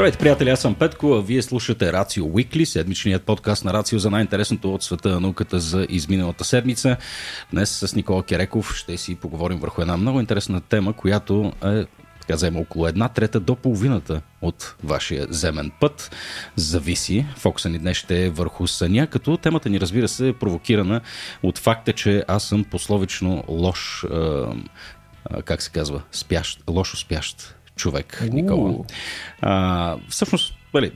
Здравейте, приятели, аз съм Петко, а вие слушате Рацио Уикли, седмичният подкаст на Рацио за най-интересното от света на науката за изминалата седмица. Днес с Никола Кереков ще си поговорим върху една много интересна тема, която е така взема около една трета до половината от вашия земен път. Зависи. Фокуса ни днес ще е върху съня, като темата ни разбира се е провокирана от факта, че аз съм пословично лош, е, как се казва, спящ, лошо спящ човек, Никола. А, всъщност, Бали,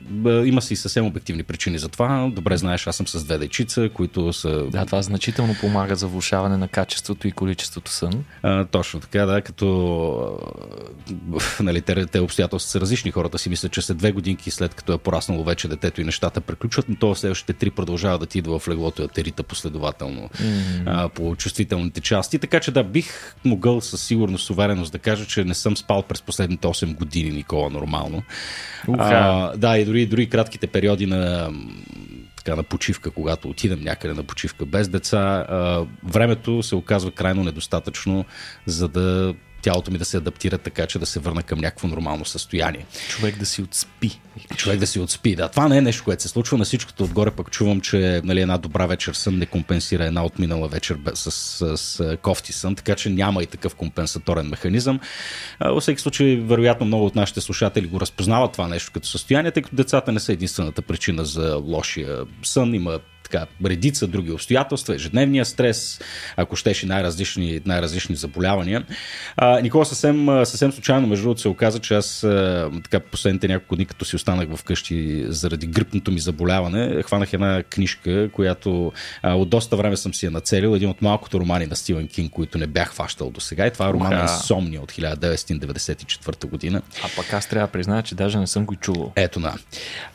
има си съвсем обективни причини за това. Добре знаеш, аз съм с две дечица, които са... Да, това значително помага за влушаване на качеството и количеството сън. А, точно така, да, като нали, те, те обстоятелства са различни. Хората си мислят, че след две годинки след като е пораснало вече детето и нещата приключват, но то следващите три продължава да ти идва в леглото и атерита последователно mm. а, по чувствителните части. Така че да, бих могъл със сигурност, увереност да кажа, че не съм спал през последните 8 години, Никола, нормално. Uh-huh. А, да, и дори, дори кратките периоди на така, на почивка, когато отидем някъде на почивка без деца, времето се оказва крайно недостатъчно, за да тялото ми да се адаптира така, че да се върна към някакво нормално състояние. Човек да си отспи. Човек да си отспи, да. Това не е нещо, което се случва. На всичкото отгоре пък чувам, че нали, една добра вечер сън не компенсира една отминала вечер с, с, с кофти сън, така че няма и такъв компенсаторен механизъм. Във всеки случай, вероятно много от нашите слушатели го разпознават това нещо като състояние, тъй като децата не са единствената причина за лошия сън. Има така, редица други обстоятелства, ежедневния стрес, ако щеше най-различни, най-различни заболявания. А, Никола съвсем, съвсем случайно, между другото, се оказа, че аз така, последните няколко дни, като си останах вкъщи заради гръпното ми заболяване, хванах една книжка, която а, от доста време съм си я нацелил. Един от малкото романи на Стивен Кинг, които не бях фащал до сега. И това е романа Инсомния от 1994 година. А пък аз трябва да призная, че даже не съм го чувал. Ето на.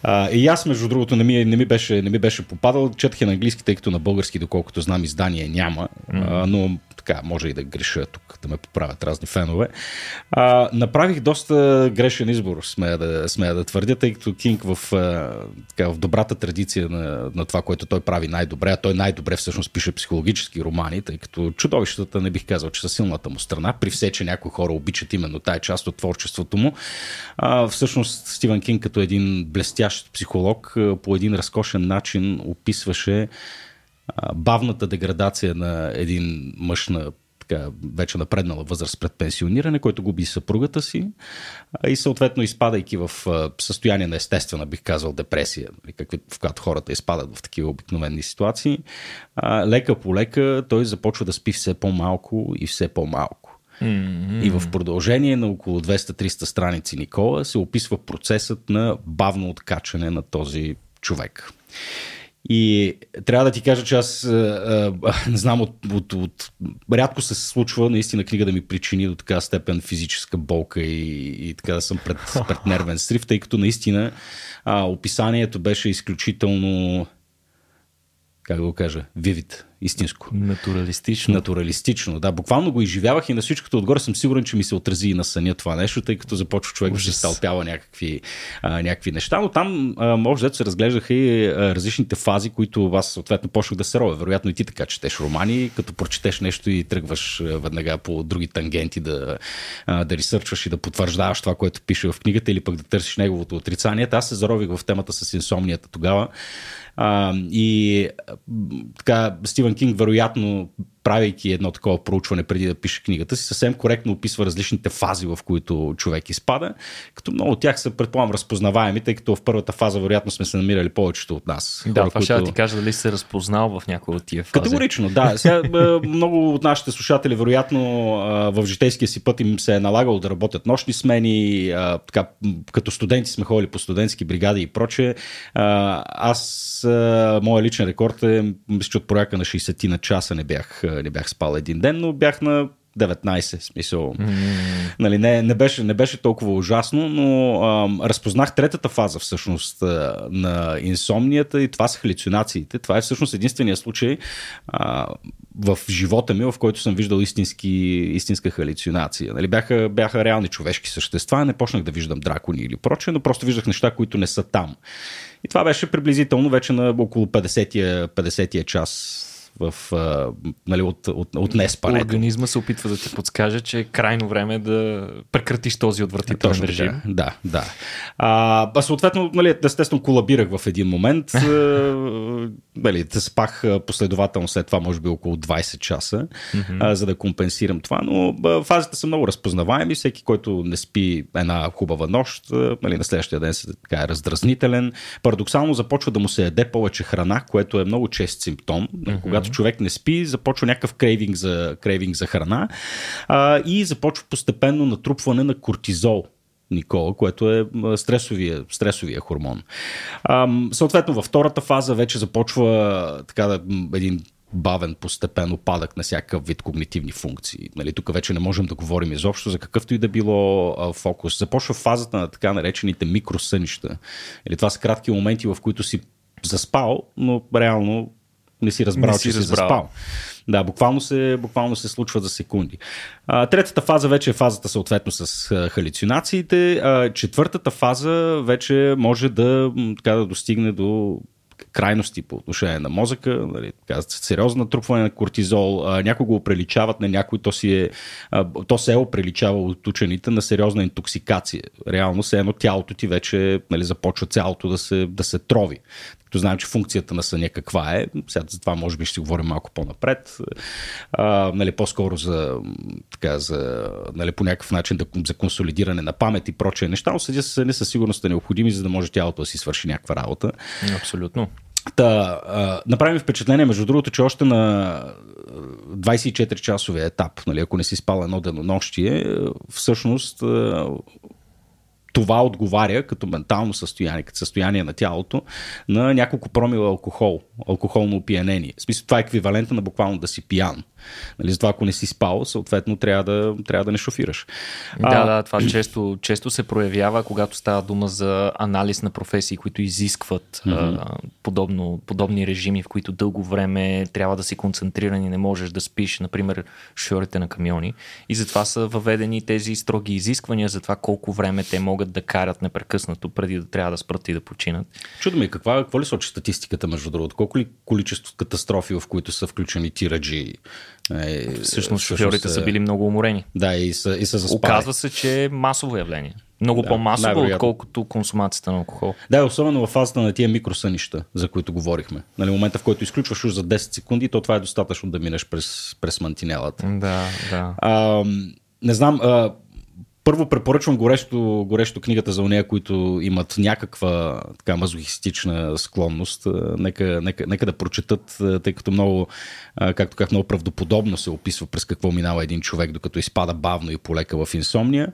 А, и аз, между другото, не ми, не ми, беше, не ми беше попадал четах на английски, тъй като на български, доколкото знам, издание няма, mm-hmm. а, но така, може и да греша тук, да ме поправят разни фенове. А, направих доста грешен избор, смея да, смея да твърдя, тъй като Кинг в, а, така, в добрата традиция на, на това, което той прави най-добре, а той най-добре всъщност пише психологически романи, тъй като чудовищата не бих казал, че са силната му страна, при все, че някои хора обичат именно тая част от творчеството му. А, всъщност Стивен Кинг като един блестящ психолог по един разкошен начин описваше бавната деградация на един мъж на така, вече напреднала възраст пред пенсиониране, който губи съпругата си и съответно изпадайки в състояние на естествена, бих казал, депресия, нали, какви, в която хората изпадат в такива обикновени ситуации, лека по лека той започва да спи все по-малко и все по-малко. Mm-hmm. И в продължение на около 200-300 страници Никола се описва процесът на бавно откачане на този човек. И трябва да ти кажа, че аз а, а, не знам, от, от, от, рядко се случва наистина книга да ми причини до така степен физическа болка и, и така да съм пред, пред нервен срив, тъй като наистина а, описанието беше изключително, как да го кажа, вивит истинско. Натуралистично. Натуралистично, да. Буквално го изживявах и на всичкото отгоре съм сигурен, че ми се отрази и на съня това нещо, тъй като започва човек да се стълпява някакви, а, някакви неща. Но там, а, може да се разглеждаха и а, различните фази, които аз съответно почнах да се ровя. Вероятно и ти така четеш романи, като прочетеш нещо и тръгваш веднага по други тангенти да, а, да ресърчваш и да потвърждаваш това, което пише в книгата или пък да търсиш неговото отрицание. Аз се зарових в темата с инсомнията тогава. А, и така, Стивен Кинг, вероятно, правейки едно такова проучване преди да пише книгата си, съвсем коректно описва различните фази, в които човек изпада, като много от тях са, предполагам, разпознаваеми, тъй като в първата фаза, вероятно, сме се намирали повечето от нас. Да, хора, това които... ще ти кажа дали се разпознал в някои от тия фази. Категорично, да. Сега, много от нашите слушатели, вероятно, в житейския си път им се е налагало да работят нощни смени, така, като студенти сме ходили по студентски бригади и прочее. Аз, моят личен рекорд е, мисля, че от прояка на 60 на часа не бях не бях спал един ден, но бях на 19, смисъл. Mm. Нали, не, не, беше, не беше толкова ужасно, но ам, разпознах третата фаза всъщност на инсомнията и това са халюцинациите. Това е всъщност единствения случай а, в живота ми, в който съм виждал истински, истинска халюцинация. Нали, бяха, бяха реални човешки същества, не почнах да виждам дракони или прочее, но просто виждах неща, които не са там. И това беше приблизително вече на около 50-я, 50-я час в, а, нали, от, от, от неспането. Организма се опитва да ти подскаже, че е крайно време да прекратиш този отвратителен Точно режим. така. Да, да. А, а съответно, нали, естествено, колабирах в един момент. нали, спах последователно след това, може би около 20 часа, а, за да компенсирам това. Но а, фазите са много разпознаваеми. Всеки, който не спи една хубава нощ, а, нали, на следващия ден се така е раздразнителен. Парадоксално започва да му се яде повече храна, което е много чест симптом. Когато човек не спи, започва някакъв крейвинг за, крейвинг за храна а, и започва постепенно натрупване на кортизол. Никола, което е стресовия, стресовия хормон. Ам, съответно, във втората фаза вече започва така да, един бавен, постепен опадък на всякакъв вид когнитивни функции. Нали, тук вече не можем да говорим изобщо за какъвто и да било а, фокус. Започва фазата на така наречените микросънища. Или това са кратки моменти, в които си заспал, но реално не си разбрал, Не си че си разбрал. заспал. Да, буквално се, буквално се случва за секунди. А, третата фаза вече е фазата съответно с а, халюцинациите. А, четвъртата фаза вече може да, така, да достигне до крайности по отношение на мозъка, нали, така, сериозно натрупване на кортизол, а, някои го приличават на някой, то, си е, а, то се е оприличава от учените на сериозна интоксикация. Реално се едно тялото ти вече нали, започва цялото да се, да се трови. Като знаем, че функцията на съня каква е, сега за това може би ще си говорим малко по-напред, а, нали, по-скоро за, така, за нали, по някакъв начин да, за консолидиране на памет и прочие неща, но съдя със сигурност са необходими, за да може тялото да си свърши някаква работа. Абсолютно. Та, а, направи ми впечатление, между другото, че още на а, 24-часовия етап, нали, ако не си спал едно денонощие, а, всъщност това отговаря като ментално състояние, като състояние на тялото на няколко промила алкохол, алкохолно опиянение. В смисъл, това е еквивалента на буквално да си пиян. Нали, затова ако не си спал, съответно трябва да, трябва да не шофираш. Да, да, това често, често се проявява, когато става дума за анализ на професии, които изискват mm-hmm. а, подобно, подобни режими, в които дълго време трябва да си концентриран и не можеш да спиш, например, шофьорите на камиони. И затова са въведени тези строги изисквания за това колко време те могат да карат непрекъснато, преди да трябва да спрат и да починат. Чудо ми, каква, какво ли сочи статистиката, между другото? Колко ли количество катастрофи, в които са включени тираджи? Е, Всъщност шофьорите са били много уморени. Да, и са, и са заспали. Оказва се, че е масово явление. Много Да, по-масово, отколкото консумацията на алкохол. Да, особено в фазата на тия микросънища, за които говорихме. Нали, момента, в който изключваш уж за 10 секунди, то това е достатъчно да минеш през, през мантинелата. Да, да. А, не знам, а, първо препоръчвам горещо, горещо книгата за нея, които имат някаква така мазохистична склонност. А, Нека, нека, нека да прочетат, а, тъй като много, а, както как много правдоподобно се описва през какво минава един човек, докато изпада бавно и полека в инсомния.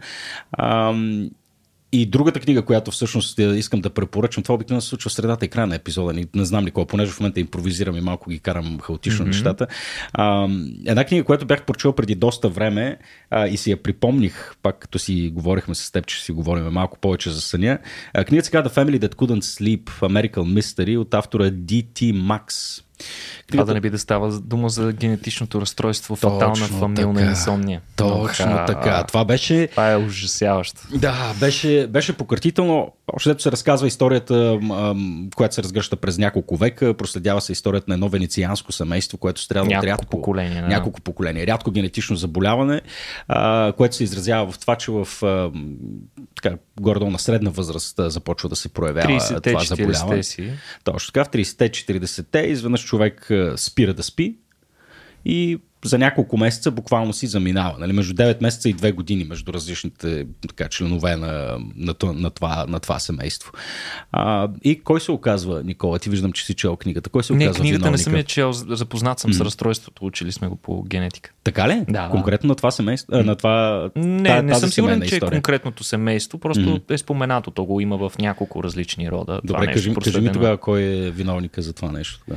И другата книга, която всъщност е, искам да препоръчам, това обикновено се случва в средата и края на епизода, не, не знам ли кога, понеже в момента импровизирам и малко ги карам хаотично mm-hmm. нещата. А, една книга, която бях прочел преди доста време а, и си я припомних, пак като си говорихме с теб, че си говорим малко повече за съня. А, книгата се казва The Family That Couldn't Sleep, American Mystery от автора D.T. Max. Това да не би да става дума за генетичното разстройство, фатална Точно фамилна така. инсомния. Точно Аха. така. Това беше Това е ужасяващо. Да, беше, беше пократително. Още дето се разказва историята, която се разгръща през няколко века. Проследява се историята на едно венецианско семейство, което страдало от Няколко рядко поколения, да. Няколко поколения. Рядко генетично заболяване, което се изразява в това, че в така, горе-долу на средна възраст започва да се проявява 30-те, това 40-те заболяване. си. Точно така, в 30-те, 40-те, изведнъж човек спира да спи и за няколко месеца буквално си заминава. Нали? Между 9 месеца и 2 години между различните така, членове на, на, това- на, това, на това семейство. А, и кой се оказва, Никола? Ти виждам, че си чел книгата. Кой се Не, оказва книгата не виновника? съм я чел, запознат съм с разстройството, учили сме го по генетика. Така ли? Да, да. Конкретно на това семейство? На това, Не, та- не съм сигурен, че е история. конкретното семейство, просто mm-hmm. е споменато. То го има в няколко различни рода. това Добре, нещо кажи, ми- кажи ми тогава кой е виновника за това нещо. Да.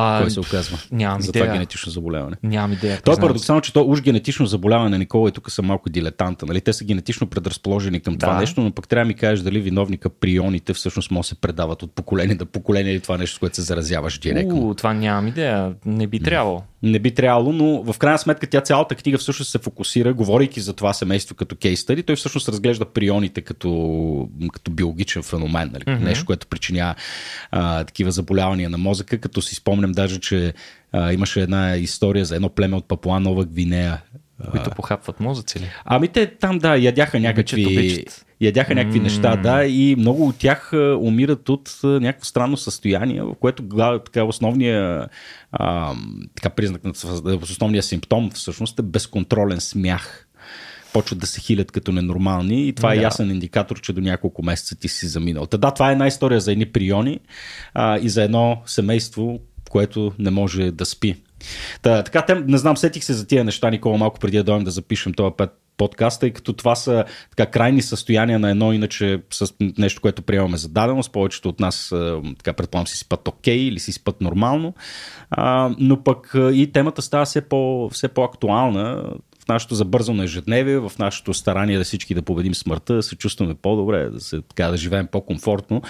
А, Кой се оказва? нямам за идея. това генетично заболяване. Нямам идея. То е парадоксално, че то уж генетично заболяване, Никола, и тук са малко дилетанта. Нали? Те са генетично предразположени към това Да. нещо, но пък трябва да ми кажеш дали виновника прионите всъщност може да се предават от поколение до поколение или това нещо, с което се заразяваш директно. У, това нямам идея. Не би трябвало. Не би трябвало, но в крайна сметка тя цялата книга всъщност се фокусира, говорейки за това семейство като кейс стади, той всъщност разглежда прионите като, като биологичен феномен, нали? mm-hmm. нещо, което причинява а, такива заболявания на мозъка, като си спомням даже, че а, имаше една история за едно племе от Папуа Нова Гвинея, които похапват мозъци ли? Ами те там, да, ядяха някакви... Ядяха някакви mm. неща, да, и много от тях умират от някакво странно състояние, в което така, основния а, така, признак на основния симптом всъщност е безконтролен смях почват да се хилят като ненормални и това да. е ясен индикатор, че до няколко месеца ти си заминал. Та да, това е една история за едни приони а, и за едно семейство, което не може да спи. Та, така, тем, не знам, сетих се за тия неща, Никола, малко преди да дойдем да запишем този пет подкаст, тъй като това са така, крайни състояния на едно, иначе с нещо, което приемаме за даденост. Повечето от нас, така предполагам, си спът окей okay, или си спът нормално. А, но пък и темата става все, по, все по-актуална нашето забързано ежедневие, в нашето старание да всички да победим смъртта, да се чувстваме по-добре, да, се, така, да живеем по-комфортно.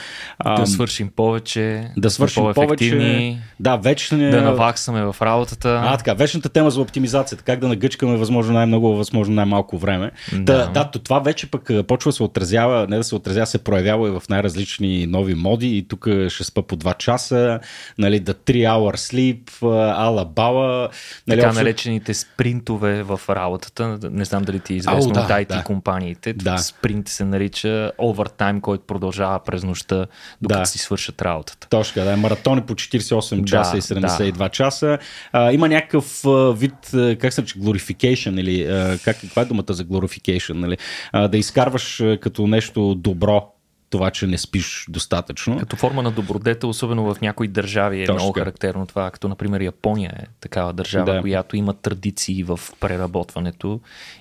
Да свършим повече, да свършим повече. Да, вечни... Да наваксаме в работата. А, така, вечната тема за оптимизацията, как да нагъчкаме възможно най-много, възможно най-малко време. Да. Та, да, това вече пък почва да се отразява, не да се отразява, се проявява и в най-различни нови моди и тук ще спа по 2 часа, нали, да 3 hour sleep, ала бала. Нали, така общо... наречените спринтове в работа работата. Не знам дали ти е известно да, от IT да. компаниите. Да. Спринт се нарича овертайм, който продължава през нощта, докато да. си свършат работата. Точно, да. Маратони по 48 часа да, и 72 да. часа. А, има някакъв а, вид, как се нарича, glorification или а, как, каква е думата за glorification? Нали? А, да изкарваш а, като нещо добро това, че не спиш достатъчно. Като форма на добродетел, особено в някои държави е Точно. много характерно това, като например Япония е такава държава, да. която има традиции в преработването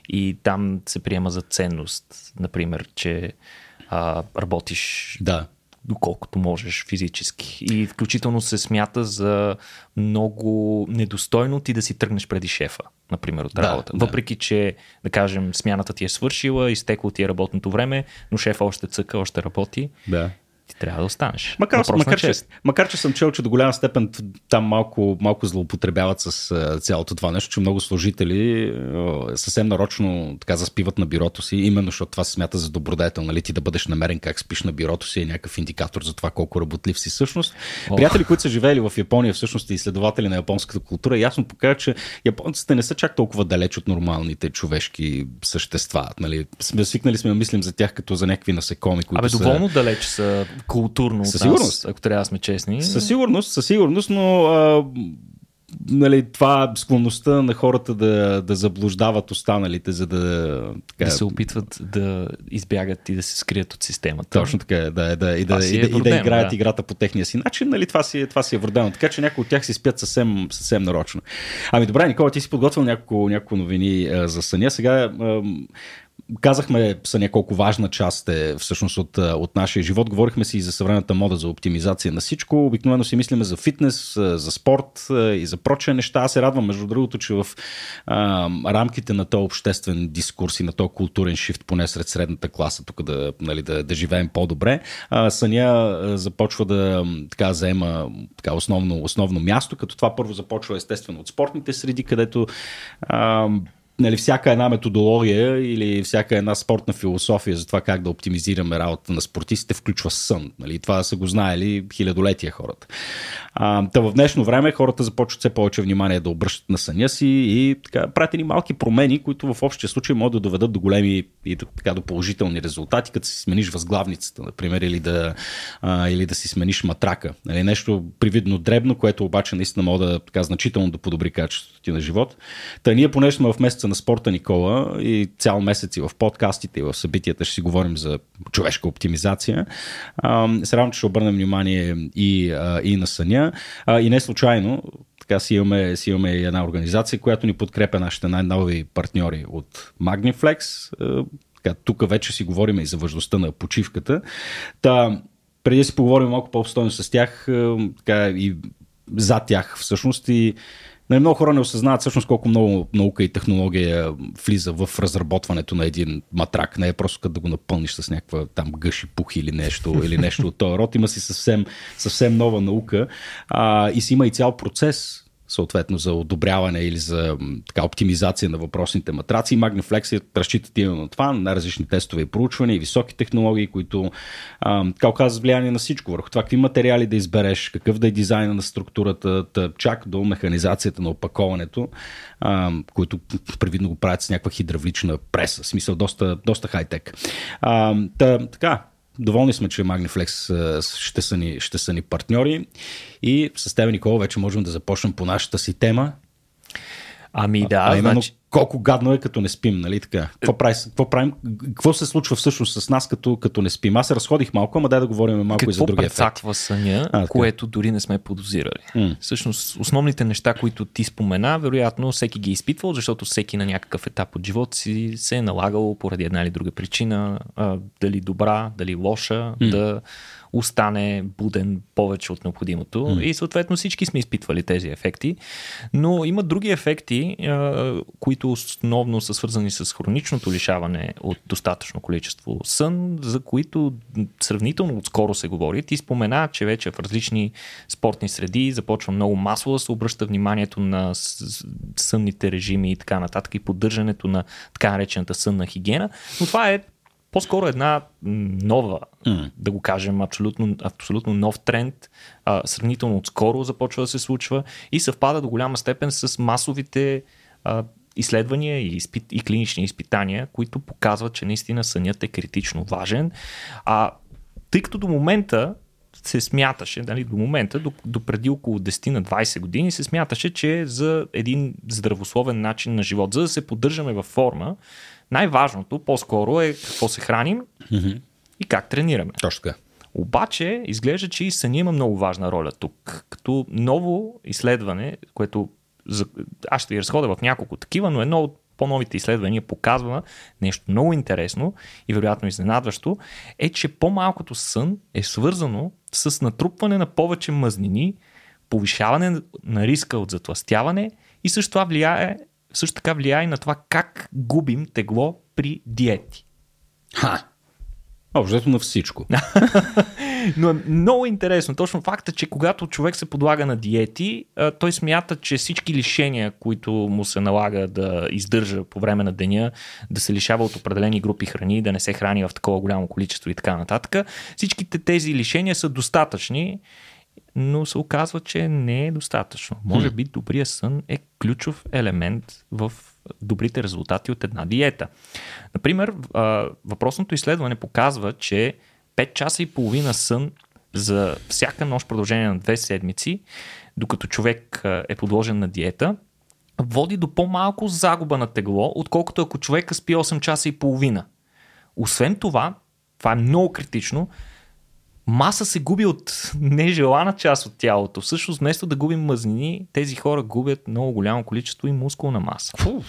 и там се приема за ценност, например, че а, работиш да доколкото можеш физически. И включително се смята за много недостойно ти да си тръгнеш преди шефа, например, от работа. Да, Въпреки, да. че, да кажем, смяната ти е свършила, изтекло ти е работното време, но шефа още цъка, още работи. Да ти трябва да останеш. Макар, макар, че, макар че съм чел, че до голяма степен там малко, малко злоупотребяват с цялото това нещо, че много служители съвсем нарочно така заспиват на бюрото си, именно защото това се смята за добродетел, нали? Ти да бъдеш намерен как спиш на бюрото си е някакъв индикатор за това колко работлив си всъщност. Ох. Приятели, които са живели в Япония всъщност и изследователи на японската култура, ясно показват, че японците не са чак толкова далеч от нормалните човешки същества. Нали? Сме свикнали сме да мислим за тях като за някакви насекоми, които Абе, са... доволно далеч са културно със от нас, ако трябва да сме честни. Със сигурност, със сигурност, но а, нали, това склонността на хората да, да заблуждават останалите, за да... Така, да се опитват да избягат и да се скрият от системата. Точно така, да, да, и, да, и, е да, вродено, и да играят да. играта по техния си начин. Нали, това, си, това си е вродено. Така че някои от тях си спят съвсем, съвсем нарочно. Ами добре, Никола, ти си подготвил няколко, няколко новини а, за съня. Сега а, казахме са няколко важна част е всъщност от, от нашия живот. Говорихме си и за съвременната мода за оптимизация на всичко. Обикновено си мислиме за фитнес, за спорт и за прочие неща. Аз се радвам, между другото, че в а, рамките на този обществен дискурс и на този културен шифт, поне сред средната класа, тук да, нали, да, да живеем по-добре, а, Съня започва да така, заема така, основно, основно място, като това първо започва естествено от спортните среди, където а, нали, всяка една методология или всяка една спортна философия за това как да оптимизираме работа на спортистите включва сън. Нали, това са го знаели хилядолетия хората. Та в днешно време хората започват все повече внимание да обръщат на съня си и така, правят ни малки промени, които в общия случай могат да доведат до големи и така, до положителни резултати, като си смениш възглавницата, например, или да, а, или да си смениш матрака. Нали, нещо привидно дребно, което обаче наистина може да така, значително да подобри качеството ти на живот. Та ние, понеже сме в месеца на спорта Никола и цял месец и в подкастите и в събитията ще си говорим за човешка оптимизация, а, се радвам, че ще обърнем внимание и, а, и на съня а, и не случайно, така си имаме, си имаме една организация, която ни подкрепя нашите най-нови партньори от Magniflex. Така, тук вече си говорим и за важността на почивката. Та, преди да си поговорим малко по-обстойно с тях така, и за тях всъщност и Нали, много хора не осъзнават всъщност колко много наука и технология влиза в разработването на един матрак. Не е просто като да го напълниш с някаква там гъши пух или нещо, или нещо от този род. Има си съвсем, съвсем нова наука а, и си има и цял процес съответно за одобряване или за така, оптимизация на въпросните матраци. Magniflex разчитат именно на това, на различни тестове и проучвания и високи технологии, които а, така оказват влияние на всичко, върху това какви материали да избереш, какъв да е дизайна на структурата, чак до механизацията на опаковането, които привидно го правят с някаква хидравлична преса. В смисъл доста, доста хай-тек. А, та, така, Доволни сме, че Magniflex ще са ни, ще са ни партньори и с теб, Никола, вече можем да започнем по нашата си тема. Ами да, а, именно, значи... колко гадно е като не спим, нали така? Какво, прави, какво, правим, какво се случва всъщност с нас като, като не спим? Аз се разходих малко, ама дай да говорим малко какво и за други ефекти. съня, а, което дори не сме подозирали? М. Всъщност, основните неща, които ти спомена, вероятно всеки ги е изпитвал, защото всеки на някакъв етап от живота си се е налагал поради една или друга причина, а, дали добра, дали лоша, М. да остане буден повече от необходимото mm. и съответно всички сме изпитвали тези ефекти, но има други ефекти, които основно са свързани с хроничното лишаване от достатъчно количество сън, за които сравнително отскоро се говори. Ти спомена, че вече в различни спортни среди започва много масово да се обръща вниманието на сънните режими и така нататък и поддържането на така наречената сънна хигиена, но това е по-скоро една нова, mm. да го кажем, абсолютно, абсолютно нов тренд, а, сравнително отскоро започва да се случва и съвпада до голяма степен с масовите а, изследвания и, изпит, и клинични изпитания, които показват, че наистина сънят е критично важен. А тъй като до момента се смяташе, дали, до момента, до, до преди около 10 на 20 години, се смяташе, че за един здравословен начин на живот, за да се поддържаме във форма, най-важното по-скоро е какво се храним mm-hmm. и как тренираме. Точно така. Обаче, изглежда, че и съня има много важна роля тук. Като ново изследване, което аз ще ви разходя в няколко такива, но едно от по-новите изследвания показва нещо много интересно и вероятно изненадващо, е, че по-малкото сън е свързано с натрупване на повече мъзнини, повишаване на риска от затластяване и също това влияе също така влияе и на това как губим тегло при диети. Ха! Общо на всичко. Но е много интересно. Точно факта, че когато човек се подлага на диети, той смята, че всички лишения, които му се налага да издържа по време на деня, да се лишава от определени групи храни, да не се храни в такова голямо количество и така нататък, всичките тези лишения са достатъчни но се оказва, че не е достатъчно. Може би добрия сън е ключов елемент в добрите резултати от една диета. Например, въпросното изследване показва, че 5 часа и половина сън за всяка нощ продължение на 2 седмици, докато човек е подложен на диета, води до по-малко загуба на тегло, отколкото ако човека спи 8 часа и половина. Освен това, това е много критично, маса се губи от нежелана част от тялото. Всъщност, вместо да губим мъзнини, тези хора губят много голямо количество и мускулна маса. Фу.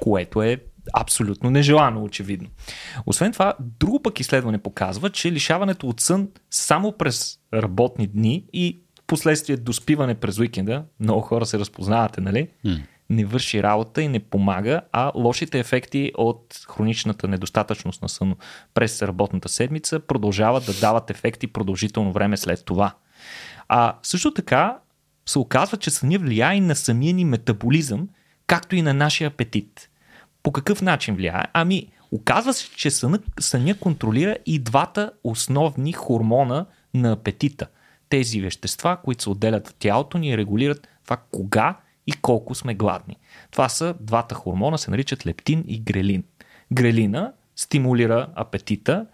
Което е абсолютно нежелано, очевидно. Освен това, друго пък изследване показва, че лишаването от сън само през работни дни и последствие доспиване през уикенда, много хора се разпознавате, нали? Mm не върши работа и не помага, а лошите ефекти от хроничната недостатъчност на сън през работната седмица продължават да дават ефекти продължително време след това. А също така се оказва, че съня влияе и на самия ни метаболизъм, както и на нашия апетит. По какъв начин влияе? Ами, оказва се, че съня, съня контролира и двата основни хормона на апетита. Тези вещества, които се отделят в тялото ни, регулират това кога и колко сме гладни. Това са двата хормона, се наричат лептин и грелин. Грелина стимулира апетита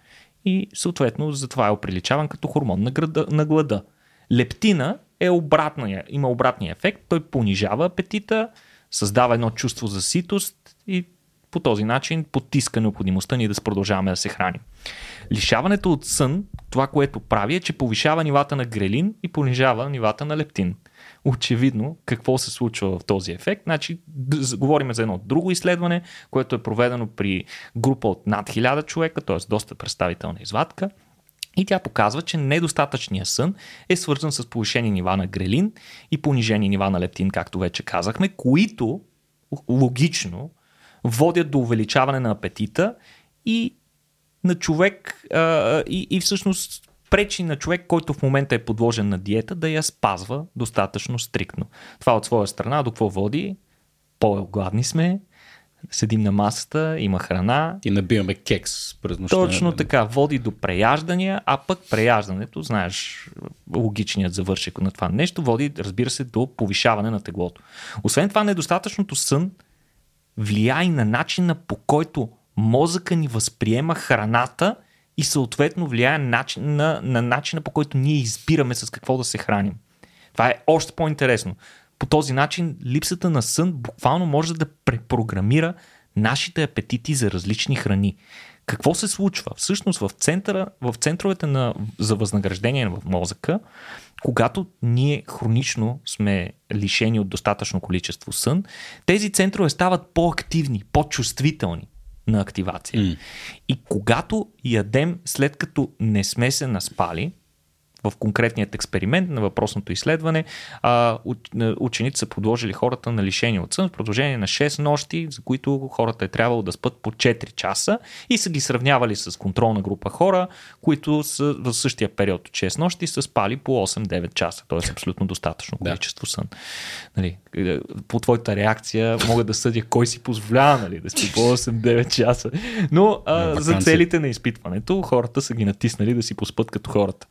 и съответно затова е оприличаван като хормон на, града, на глада. Лептина е обратния, има обратния ефект, той понижава апетита, създава едно чувство за ситост и по този начин потиска необходимостта ни да продължаваме да се храним. Лишаването от сън, това, което прави е, че повишава нивата на грелин и понижава нивата на лептин очевидно какво се случва в този ефект. Значи, говорим за едно друго изследване, което е проведено при група от над 1000 човека, т.е. доста представителна извадка. И тя показва, че недостатъчният сън е свързан с повишени нива на грелин и понижени нива на лептин, както вече казахме, които логично водят до увеличаване на апетита и на човек а, и, и всъщност пречи на човек, който в момента е подложен на диета, да я спазва достатъчно стриктно. Това от своя страна до какво води? По-гладни сме, седим на масата, има храна. И набиваме кекс през нощта. Точно така, води до преяждания, а пък преяждането, знаеш, логичният завършек на това нещо, води, разбира се, до повишаване на теглото. Освен това, недостатъчното сън влияе и на начина по който мозъка ни възприема храната и съответно влияе начин, на, на начина по който ние избираме с какво да се храним. Това е още по-интересно. По този начин липсата на сън буквално може да препрограмира нашите апетити за различни храни. Какво се случва? Всъщност в, центъра, в центровете на, за възнаграждение в мозъка, когато ние хронично сме лишени от достатъчно количество сън, тези центрове стават по-активни, по-чувствителни на активация. Mm. И когато ядем след като не сме се наспали, в конкретният експеримент на въпросното изследване, а, ученици са подложили хората на лишение от сън в продължение на 6 нощи, за които хората е трябвало да спят по 4 часа и са ги сравнявали с контролна група хора, които са в същия период от 6 нощи са спали по 8-9 часа, т.е. абсолютно достатъчно количество сън. Нали, е, по твоята реакция мога да съдя кой си позволява нали, да спи по 8-9 часа. Но а, за целите на изпитването хората са ги натиснали да си поспът като хората.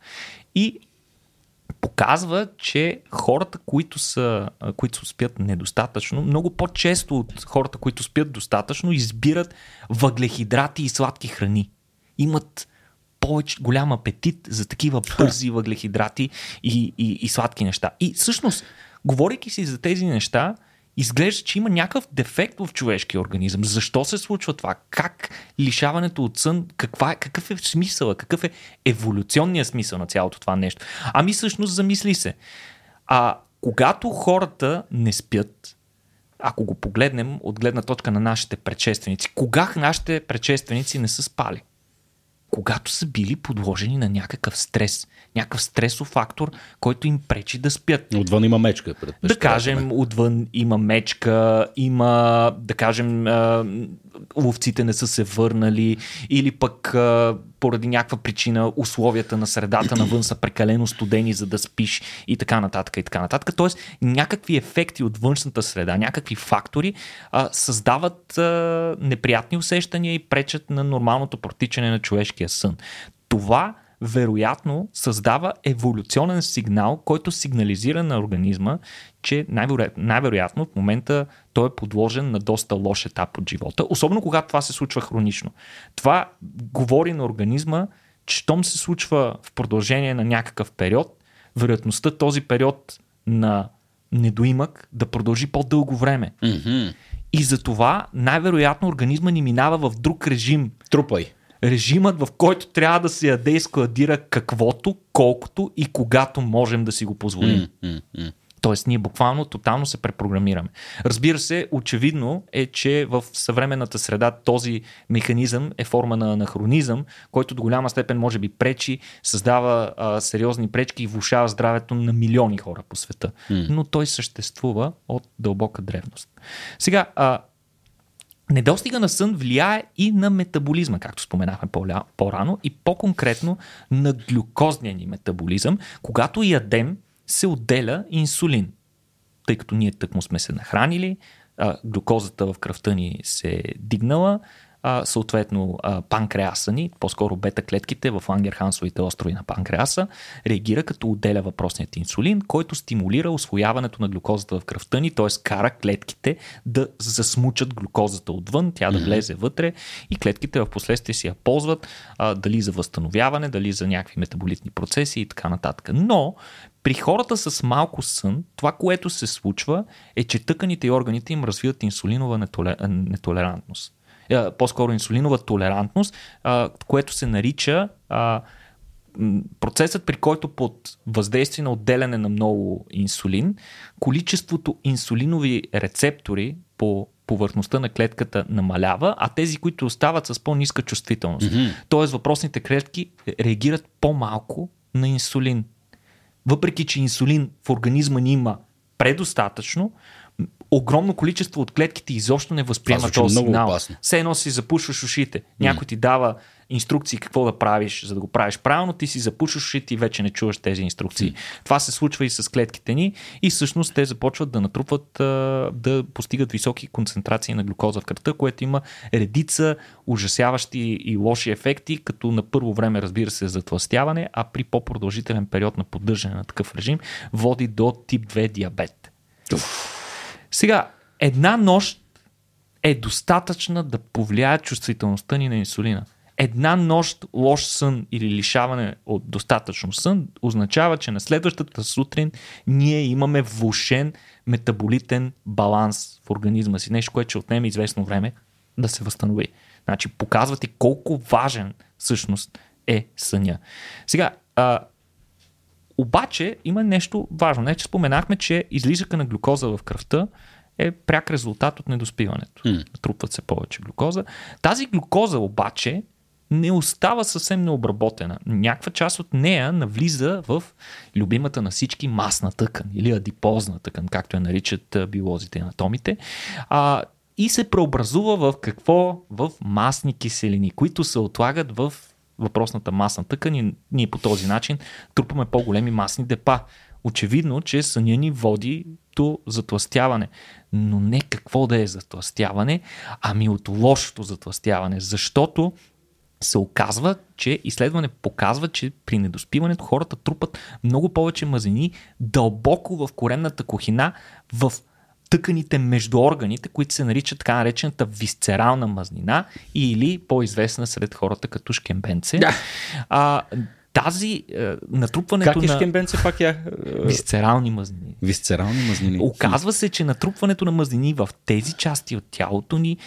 И показва, че хората, които, са, които спят недостатъчно, много по-често от хората, които спят достатъчно, избират въглехидрати и сладки храни. Имат повече голям апетит за такива бързи въглехидрати и, и, и сладки неща. И всъщност, говорейки си за тези неща, изглежда, че има някакъв дефект в човешкия организъм. Защо се случва това? Как лишаването от сън, каква, какъв е смисъл, какъв е еволюционният смисъл на цялото това нещо? Ами всъщност замисли се. А когато хората не спят, ако го погледнем от гледна точка на нашите предшественици, кога нашите предшественици не са спали? Когато са били подложени на някакъв стрес, някакъв стресов фактор, който им пречи да спят. Отвън има мечка. Да кажем, отвън има мечка, има, да кажем, ловците не са се върнали или пък поради някаква причина условията на средата навън са прекалено студени, за да спиш и така нататък и така нататък. Тоест някакви ефекти от външната среда, някакви фактори а, създават а, неприятни усещания и пречат на нормалното протичане на човешкия сън. Това вероятно създава еволюционен сигнал, който сигнализира на организма, че най-вероятно, най-вероятно в момента той е подложен на доста лош етап от живота, особено когато това се случва хронично. Това говори на организма, че щом се случва в продължение на някакъв период, вероятността този период на недоимък да продължи по-дълго време. Mm-hmm. И за това най-вероятно организма ни минава в друг режим. Трупай режимът, в който трябва да се яде и складира каквото, колкото и когато можем да си го позволим. Mm-hmm. Тоест, ние буквално тотално се препрограмираме. Разбира се, очевидно е, че в съвременната среда този механизъм е форма на анахронизъм, който до голяма степен може би пречи, създава а, сериозни пречки и влушава здравето на милиони хора по света. Mm. Но той съществува от дълбока древност. Сега, а, Недостига на сън влияе и на метаболизма, както споменахме по-рано, и по-конкретно на глюкозния ни метаболизъм. Когато ядем, се отделя инсулин. Тъй като ние тъкмо сме се нахранили, глюкозата в кръвта ни се е дигнала, а, съответно а, панкреаса ни, по-скоро бета-клетките в Ангерхансовите острови на панкреаса, реагира като отделя въпросният инсулин, който стимулира освояването на глюкозата в кръвта ни, т.е. кара клетките да засмучат глюкозата отвън, тя да влезе вътре и клетките в последствие си я ползват а, дали за възстановяване, дали за някакви метаболитни процеси и така нататък. Но при хората с малко сън, това, което се случва, е, че тъканите и органите им развиват инсулинова нетолерантност. По-скоро инсулинова толерантност, което се нарича процесът, при който под въздействие на отделяне на много инсулин, количеството инсулинови рецептори по повърхността на клетката намалява, а тези, които остават с по-ниска чувствителност. Mm-hmm. Тоест въпросните клетки реагират по-малко на инсулин. Въпреки, че инсулин в организма ни има предостатъчно, огромно количество от клетките изобщо не възприема този сигнал. Все едно си запушваш ушите. Някой ти дава инструкции какво да правиш, за да го правиш правилно, ти си запушваш ушите и вече не чуваш тези инструкции. Mm. Това се случва и с клетките ни и всъщност те започват да натрупват, да постигат високи концентрации на глюкоза в кръвта, което има редица ужасяващи и лоши ефекти, като на първо време разбира се затластяване, а при по-продължителен период на поддържане на такъв режим води до тип 2 диабет. Сега, една нощ е достатъчна да повлияе чувствителността ни на инсулина. Една нощ лош сън или лишаване от достатъчно сън означава, че на следващата сутрин ние имаме влушен метаболитен баланс в организма си. Нещо, което ще отнеме известно време да се възстанови. Значи показвате колко важен всъщност е съня. Сега, а, обаче има нещо важно. Не, че споменахме, че излизака на глюкоза в кръвта е пряк резултат от недоспиването. Mm. Натрупват се повече глюкоза. Тази глюкоза обаче не остава съвсем необработена. Някаква част от нея навлиза в любимата на всички масна тъкан или адипозна тъкан, както я наричат биолозите и анатомите. А, и се преобразува в какво? В масни киселини, които се отлагат в въпросната масна тъкан и ние по този начин трупаме по-големи масни депа. Очевидно, че съня ни води до затластяване. Но не какво да е затластяване, ами от лошото затластяване. Защото се оказва, че изследване показва, че при недоспиването хората трупат много повече мазнини дълбоко в коремната кухина, в тъканите между органите, които се наричат така наречената висцерална мазнина или по-известна сред хората като шкембенце. Да. А, тази е, натрупването как е на... шкембенце пак я? Е, Висцерални мазнини. Висцерални мазнини. Оказва се, че натрупването на мазнини в тези части от тялото ни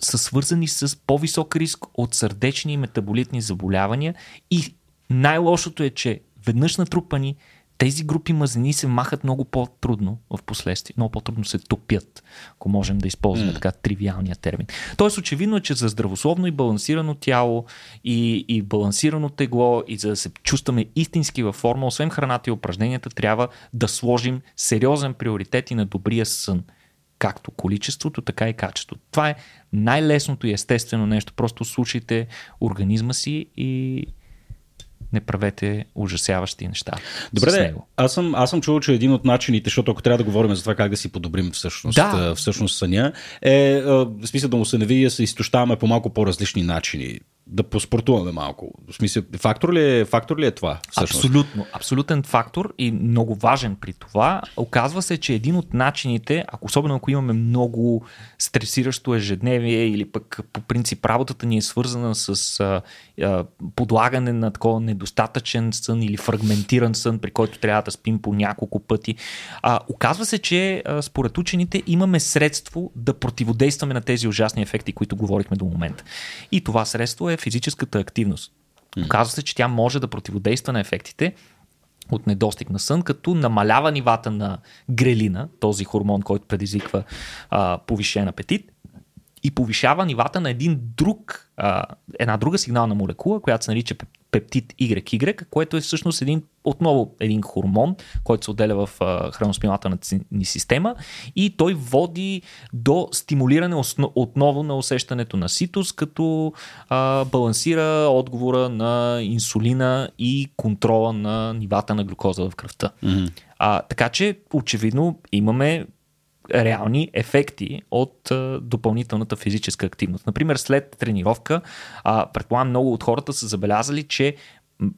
са свързани с по-висок риск от сърдечни и метаболитни заболявания и най-лошото е, че веднъж натрупани тези групи мазнини се махат много по-трудно в последствие. Много по-трудно се топят, ако можем да използваме mm. така тривиалния термин. Тоест, очевидно е, че за здравословно и балансирано тяло и, и балансирано тегло и за да се чувстваме истински във форма, освен храната и упражненията, трябва да сложим сериозен приоритет и на добрия сън както количеството, така и качеството. Това е най-лесното и естествено нещо. Просто слушайте организма си и, не правете ужасяващи неща. Добре, де, аз съм, аз съм чувал, че един от начините, защото ако трябва да говорим за това как да си подобрим всъщност, да. всъщност съня, е в смисъл да му се навие да се изтощаваме по малко по-различни начини да поспортуваме малко. В смисъл, фактор ли е, фактор ли е това? Всъщност? Абсолютно. Абсолютен фактор и много важен при това. Оказва се, че един от начините, ако особено ако имаме много стресиращо ежедневие или пък по принцип работата ни е свързана с а, подлагане на такова недостатъчен сън или фрагментиран сън, при който трябва да спим по няколко пъти. А, оказва се, че според учените имаме средство да противодействаме на тези ужасни ефекти, които говорихме до момента. И това средство е физическата активност. Оказва се, че тя може да противодейства на ефектите от недостиг на сън, като намалява нивата на грелина, този хормон, който предизвиква а, повишен апетит, и повишава нивата на един друг, а, една друга сигнална молекула, която се нарича пептид YY, което е всъщност един, отново един хормон, който се отделя в храносмилателната ни система и той води до стимулиране отново на усещането на ситус, като а, балансира отговора на инсулина и контрола на нивата на глюкоза в кръвта. Mm-hmm. А, така че, очевидно, имаме реални ефекти от а, допълнителната физическа активност. Например, след тренировка, а, предполагам много от хората са забелязали, че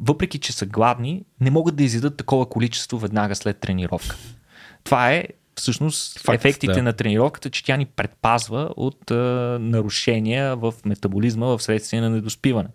въпреки, че са гладни, не могат да изядат такова количество веднага след тренировка. Това е всъщност Факт, ефектите да. на тренировката, че тя ни предпазва от а, нарушения в метаболизма в следствие на недоспиване.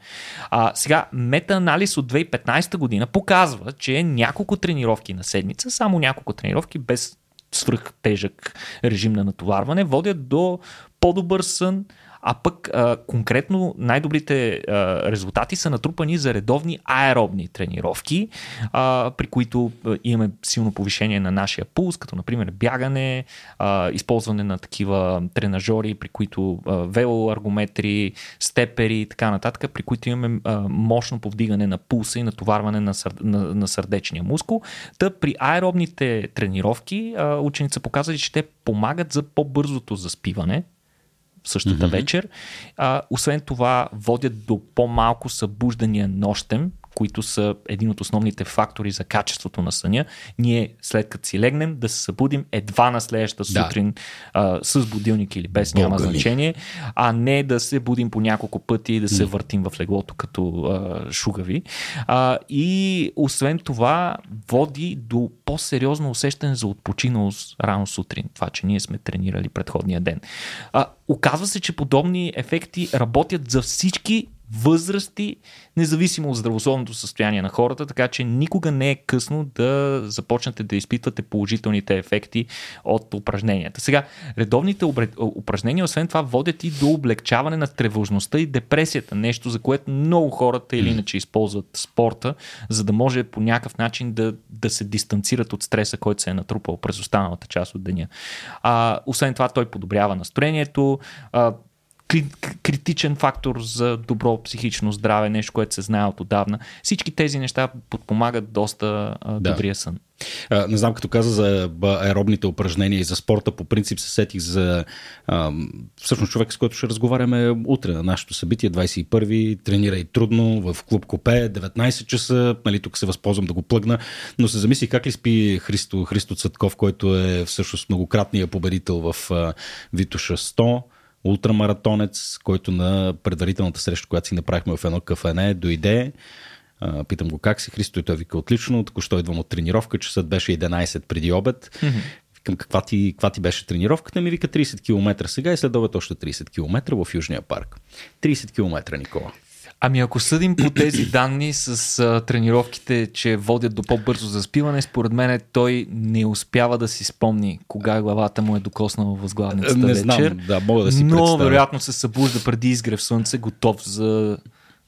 А, сега, метаанализ от 2015 година показва, че няколко тренировки на седмица, само няколко тренировки без свръхтежък режим на натоварване, водят до по-добър сън, а пък а, конкретно най-добрите а, резултати са натрупани за редовни аеробни тренировки, а, при които а, имаме силно повишение на нашия пулс, като например бягане, а, използване на такива тренажери, при които а, велоаргометри, степери и така нататък, при които имаме а, мощно повдигане на пулса и натоварване на, сър, на, на сърдечния мускул. Та при аеробните тренировки а, ученица показва, че те помагат за по-бързото заспиване, същата mm-hmm. вечер. А, освен това, водят до по-малко събуждания нощем, които са един от основните фактори за качеството на съня. Ние след като си легнем да се събудим едва на следващата сутрин да. а, с будилник или без, Бога няма значение, а не да се будим по няколко пъти и да се въртим в леглото като а, шугави. А, и освен това води до по-сериозно усещане за отпочиналост рано сутрин. Това, че ние сме тренирали предходния ден. А, оказва се, че подобни ефекти работят за всички възрасти, независимо от здравословното състояние на хората, така че никога не е късно да започнете да изпитвате положителните ефекти от упражненията. Сега, редовните упражнения, освен това, водят и до облегчаване на тревожността и депресията, нещо за което много хората или иначе използват спорта, за да може по някакъв начин да, да се дистанцират от стреса, който се е натрупал през останалата част от деня. А, освен това, той подобрява настроението, а, критичен фактор за добро психично здраве, нещо, което се знае от отдавна. Всички тези неща подпомагат доста а, да. добрия сън. А, не знам, като каза за аеробните упражнения и за спорта, по принцип се сетих за а, всъщност човек, с който ще разговаряме утре на нашето събитие, 21-ви, тренира и трудно в клуб Копе, 19 часа, нали, тук се възползвам да го плъгна, но се замислих как ли спи Христо, Христо Цътков, който е всъщност многократният победител в а, Витуша 100 ултрамаратонец, който на предварителната среща, която си направихме в едно кафене, дойде. Питам го как си, Христо, и той вика отлично, току-що идвам от тренировка, часът беше 11 преди обед. Mm-hmm. Викам, каква ти, каква ти беше тренировката? Ми вика 30 км сега и след обед още 30 км в Южния парк. 30 км, Никола. Ами ако съдим по тези данни с а, тренировките, че водят до по-бързо заспиване, според мен той не успява да си спомни кога главата му е докоснала възглавницата не вечер. Знам, да, мога да си Но представя. вероятно се събужда преди изгрев слънце, готов за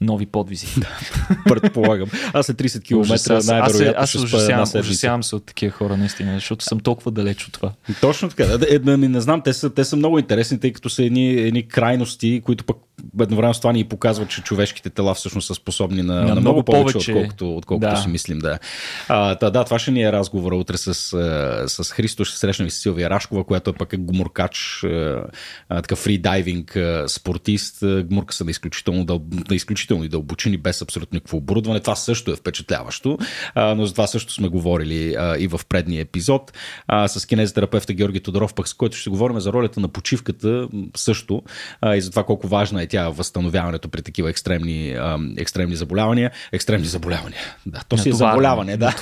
нови подвизи. Предполагам. Аз след 30 км най-вероятно аз, аз, аз ужасявам, ужасявам се от такива хора, наистина, защото съм толкова далеч от това. Точно така. Е, не, не знам, те са, те са много интересни, тъй като са едни, едни крайности, които пък едновременно с това ни показват, че човешките тела всъщност са способни на, на, на много повече, повече отколкото, отколкото да. си мислим. Да. А, та, да, това ще ни е разговора утре с, с Христо. Ще срещнем и с Силвия Рашкова, която е пък е гуморкач, такъв фридайвинг спортист. Гмурка са на изключително, дъл, на изключително и дълбочини, без абсолютно никакво оборудване. Това също е впечатляващо, а, но за това също сме говорили а, и в предния епизод. А, с кинезитерапевта Георги Тодоров, пък с който ще говорим за ролята на почивката също а, и за това колко важна е тя възстановяването при такива екстремни, екстремни заболявания. Екстремни заболявания. Да, то си е заболяване, да.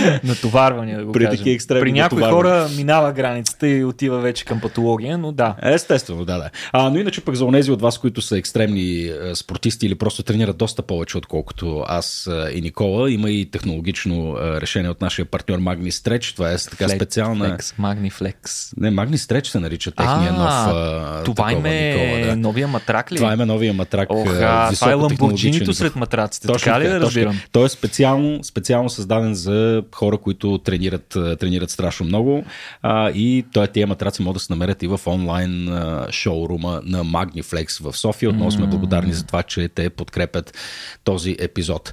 Натоварване, да го при кажем. екстремни При някои хора минава границата и отива вече към патология, но да. Естествено, да, да. А, но иначе пък за онези от вас, които са екстремни спортисти или просто тренират доста повече, отколкото аз и Никола, има и технологично решение от нашия партньор Magni Stretch. Това е така Flex, специална... Flex, Magni Flex. Не, Magni Stretch се нарича техния а, нов. Това им е Никола, да. новия матрак ли? Това е новия матрак. Оха, това е ламбурджинито сред матраците. Точно така ли да разбирам? Той е специално, специално създаден за хора, които тренират, тренират страшно много. А, и той тия матраци могат да се намерят и в онлайн а, шоурума на Magniflex в София. Отново сме благодарни за това, че те подкрепят този епизод.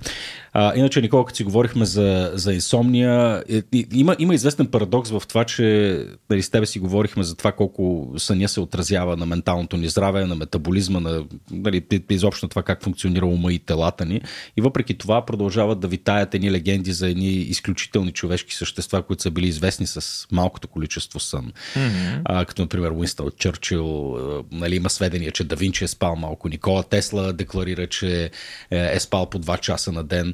А, иначе, Никола, като си говорихме за, за инсомния, е, има, има известен парадокс в това, че нали, с тебе си говорихме за това колко съня се отразява на менталното ни здраве, на метаболизма, на нали, изобщо това как функционира ума и телата ни. И въпреки това продължават да витаят едни легенди за едни изключителни човешки същества, които са били известни с малкото количество сън. Mm-hmm. А, като, например, Уинстън Чърчил, нали, има сведения, че Да Винчи е спал малко. Никола Тесла декларира, че е, е спал по 2 часа на ден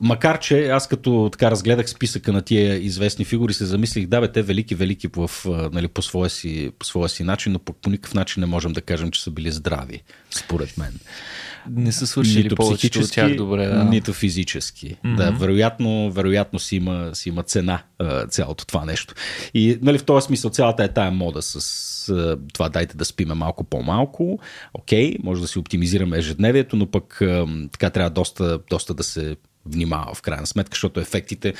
Макар, че аз като така разгледах списъка на тия известни фигури, се замислих, да бе, те велики, велики в, нали, по, своя си, по своя си начин, но по, по никакъв начин не можем да кажем, че са били здрави, според мен. Не са свършили нито повечето от тях добре. Да. Нито физически. Mm-hmm. Да, вероятно, вероятно си, има, си има цена цялото това нещо. И нали, в този смисъл цялата е тая мода с това дайте да спиме малко по-малко. Окей, може да си оптимизираме ежедневието, но пък така трябва доста, доста да се внимава в крайна сметка, защото ефектите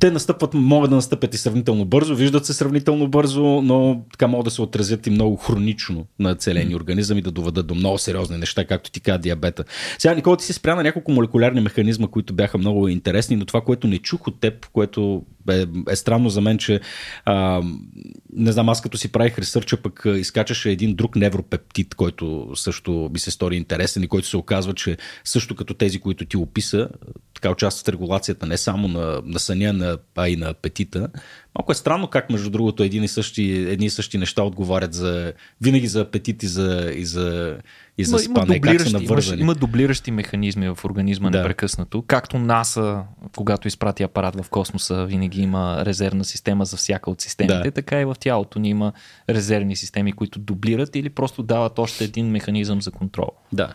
те настъпват, могат да настъпят и сравнително бързо, виждат се сравнително бързо, но така могат да се отразят и много хронично на целени организъм и да доведат до много сериозни неща, както ти каза диабета. Сега, Никола, ти си спря на няколко молекулярни механизма, които бяха много интересни, но това, което не чух от теб, което е, е странно за мен, че а, не знам, аз като си правих ресърча, пък изкачаше един друг невропептид, който също би се стори интересен и който се оказва, че също като тези, които ти описа, така участват в регулацията не само на, на съня, на, а и на апетита. Малко е странно как, между другото, един и същи, едни и същи неща отговарят за, винаги за апетит и за, и за, и за има, има, как са навързани. Има, има дублиращи механизми в организма да. непрекъснато. Както НАСА, когато изпрати апарат в космоса, винаги има резервна система за всяка от системите, да. така и в тялото ни има резервни системи, които дублират или просто дават още един механизъм за контрол. Да.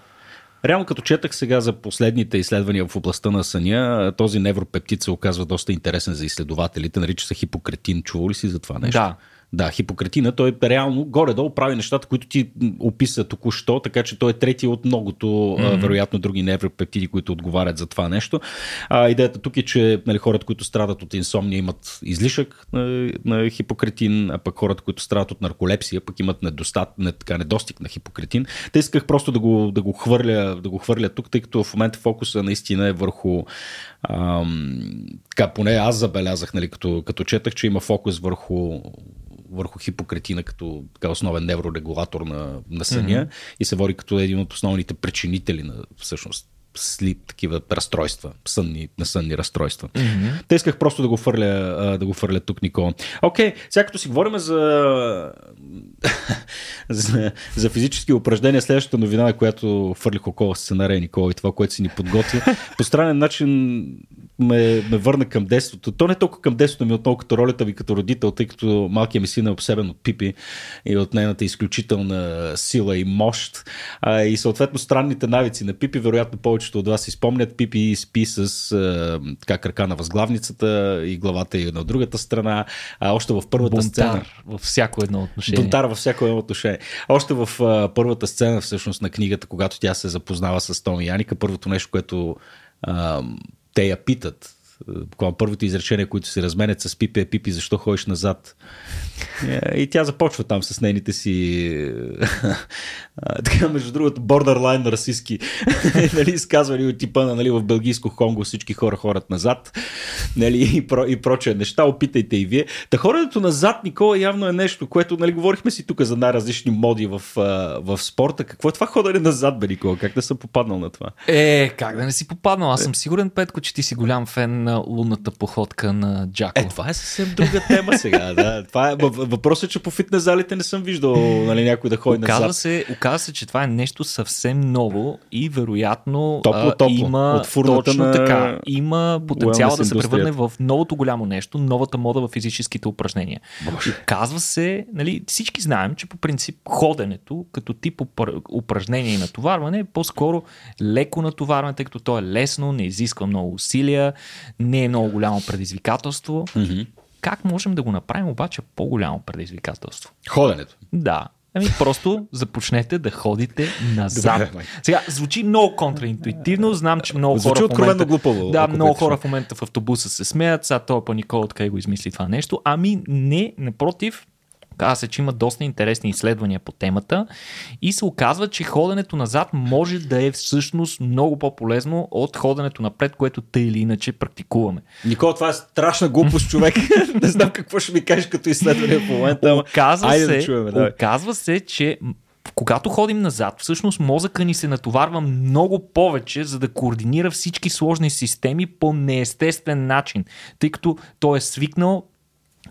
Реално като четах сега за последните изследвания в областта на съня, този невропептид се оказва доста интересен за изследователите. Нарича се хипокретин. Чува ли си за това нещо? Да. Да, хипокретина, той реално горе-долу прави нещата, които ти описа току-що, така че той е трети от многото, mm-hmm. вероятно, други невропептиди, които отговарят за това нещо. А, идеята тук е, че нали, хората, които страдат от инсомния, имат излишък на, на хипокретин, а пък хората, които страдат от нарколепсия, пък имат недостат, не, така, недостиг на хипокретин. Те исках просто да го, да го, хвърля, да го хвърля тук, тъй като в момента фокуса наистина е върху ам, така, поне аз забелязах, нали, като, като четах, че има фокус върху върху хипокретина като така, основен неврорегулатор на, на съня mm-hmm. и се води като един от основните причинители на всъщност слип, такива разстройства, сънни, несънни разстройства. Mm-hmm. Те исках просто да го фърля, да го фърля тук, Никола. Окей, okay, сега като си говорим за, за, за физически упражнения, следващата новина, която фърлих около сценария Никола и това, което си ни подготви, по странен начин ме, ме върна към детството. То не толкова към детството ми, отново като ролята ви като родител, тъй като малкият ми син е обсебен от Пипи и от нейната изключителна сила и мощ. А, и съответно странните навици на Пипи, вероятно повечето от вас си спомнят. Пипи спи с а, така крака на възглавницата и главата и на другата страна. А, още в първата Бунтар сцена. във всяко едно отношение. Бунтар във всяко едно отношение. Още в а, първата сцена всъщност на книгата, когато тя се запознава с Томи Яника, първото нещо, което а, те я питат, буквално първото изречение, които се разменят с Пипи е Пипи, защо ходиш назад? Е, и тя започва там с нейните си така, между другото, бордерлайн расистски нали, изказвали от типа на нали, в Белгийско Конго всички хора хорат назад нали, и, про, и прочее неща, опитайте и вие. Та хорането назад, Никола, явно е нещо, което, нали, говорихме си тук за най-различни моди в, в спорта. Какво е това ходене назад, бе, Никола? Как да съм попаднал на това? Е, как да не си попаднал? Аз съм сигурен, Петко, че ти си голям фен на лунната походка на Джако. Е, това е съвсем друга тема сега. Да. Това е, въпросът е, че по фитнес залите не съм виждал нали, някой да ходи оказва назад. Се, оказва се, че това е нещо съвсем ново и вероятно топло, топло. има От точно на... така, има потенциал да се превърне в новото голямо нещо, новата мода в физическите упражнения. Боже. Казва се, нали, всички знаем, че по принцип ходенето като тип упражнение и натоварване е по-скоро леко натоварване, тъй като то е лесно, не изисква много усилия, не е много голямо предизвикателство. Mm-hmm. Как можем да го направим обаче по-голямо предизвикателство? Ходенето. Да. Ами просто започнете да ходите назад. Добре, Сега, звучи много контраинтуитивно, знам, че много звучи хора в момента... глупаво. Да, много хора в момента в автобуса се смеят, сега това па Никола откъде го измисли това нещо. Ами не, напротив, Казва се, че има доста интересни изследвания по темата и се оказва, че ходенето назад може да е всъщност много по-полезно от ходенето напред, което тъй или иначе практикуваме. Никола, това е страшна глупост, човек. Не знам какво ще ми кажеш като изследване в момента. Оказва, Айде се, да чуем, да. оказва се, че когато ходим назад, всъщност мозъка ни се натоварва много повече, за да координира всички сложни системи по неестествен начин, тъй като той е свикнал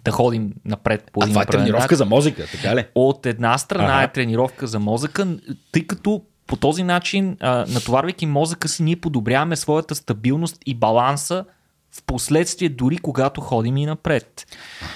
да ходим напред по един А това е тренировка за мозъка, така ли? От една страна ага. е тренировка за мозъка, тъй като По този начин, а, натоварвайки мозъка си, ние подобряваме своята стабилност и баланса в последствие, дори когато ходим и напред.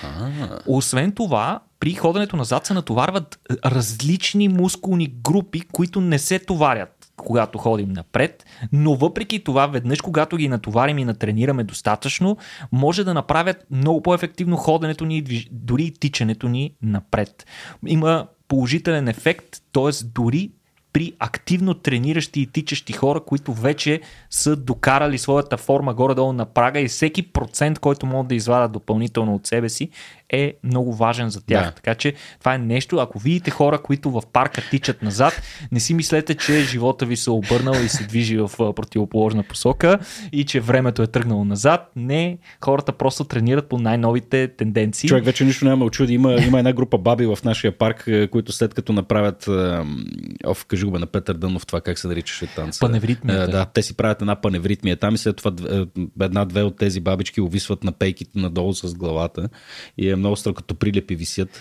Ага. Освен това, при ходенето назад се натоварват различни мускулни групи, които не се товарят когато ходим напред, но въпреки това, веднъж когато ги натоварим и натренираме достатъчно, може да направят много по-ефективно ходенето ни, дори и тичането ни напред. Има положителен ефект, т.е. дори при активно трениращи и тичащи хора, които вече са докарали своята форма горе-долу на прага и всеки процент, който могат да извадят допълнително от себе си, е много важен за тях. Да. Така че това е нещо, ако видите хора, които в парка тичат назад, не си мислете, че живота ви се е обърнал и се движи в противоположна посока и че времето е тръгнало назад. Не, хората просто тренират по най-новите тенденции. Човек вече нищо няма очуди. Има, има една група баби в нашия парк, които след като направят оф, кажи го на Петър Дънов, това как се наричаше танца. Паневритмията. Да, те си правят една паневритмия там и след това една-две от тези бабички увисват на пейките надолу с главата и е много страх, като прилепи висят.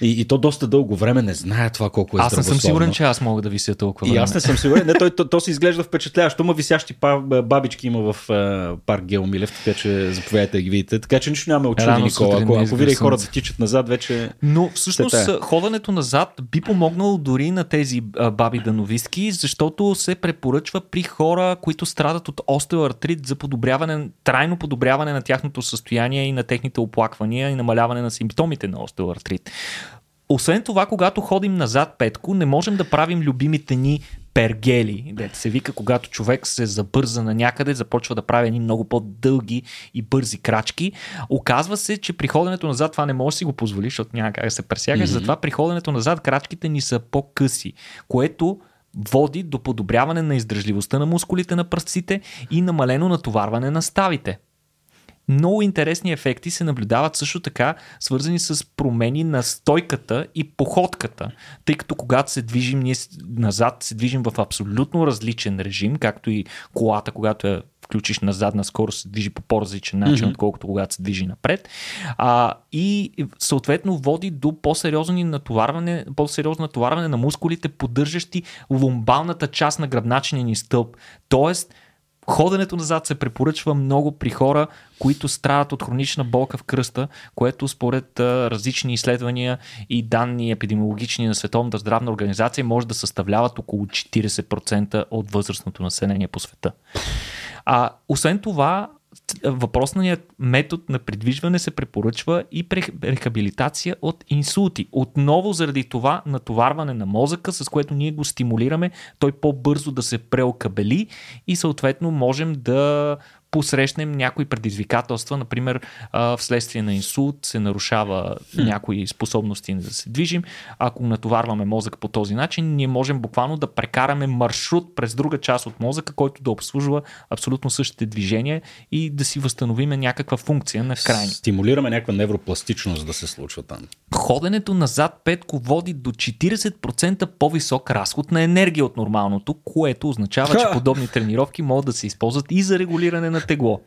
И, и то доста дълго време не знае това колко е Аз не съм сигурен, че аз мога да вися толкова време. И аз не съм сигурен. Не, той, то, то, се изглежда впечатляващо. Ма висящи бабички има в парк Геомилев, така че заповядайте да ги видите. Така че нищо няма очуди, Никола. Ако, ако видя хората тичат назад, вече. Но всъщност ходенето назад би помогнало дори на тези баби дановистки, защото се препоръчва при хора, които страдат от остеоартрит за подобряване, трайно подобряване на тяхното състояние и на техните оплаквания и намаляване на симптомите на остеоартрит. Освен това, когато ходим назад петко, не можем да правим любимите ни пергели, дете се вика, когато човек се забърза на някъде, започва да прави едни много по-дълги и бързи крачки. Оказва се, че при ходенето назад това не може да си го позволиш, защото няма как да се пресягаш, mm-hmm. затова при ходенето назад крачките ни са по-къси, което води до подобряване на издръжливостта на мускулите на пръстците и намалено натоварване на ставите. Много интересни ефекти се наблюдават също така, свързани с промени на стойката и походката, тъй като когато се движим ние назад, се движим в абсолютно различен режим, както и колата, когато я включиш на задна скорост, се движи по по-различен начин, mm-hmm. отколкото когато се движи напред. А, и съответно води до по-сериозно натоварване, по-сериозно натоварване на мускулите, поддържащи ломбалната част на гръбначния ни стълб. Тоест, Ходенето назад се препоръчва много при хора, които страдат от хронична болка в кръста, което според различни изследвания и данни епидемиологични на Световната здравна организация може да съставляват около 40% от възрастното население по света. А, освен това, въпросният метод на придвижване се препоръчва и рехабилитация от инсулти. Отново заради това натоварване на мозъка, с което ние го стимулираме, той по-бързо да се преокабели и съответно можем да посрещнем някои предизвикателства, например вследствие на инсулт се нарушава някои способности да се движим. Ако натоварваме мозък по този начин, ние можем буквално да прекараме маршрут през друга част от мозъка, който да обслужва абсолютно същите движения и да си възстановиме някаква функция на крайни. Стимулираме някаква невропластичност да се случва там. Ходенето назад петко води до 40% по-висок разход на енергия от нормалното, което означава, че подобни тренировки могат да се използват и за регулиране на тегло.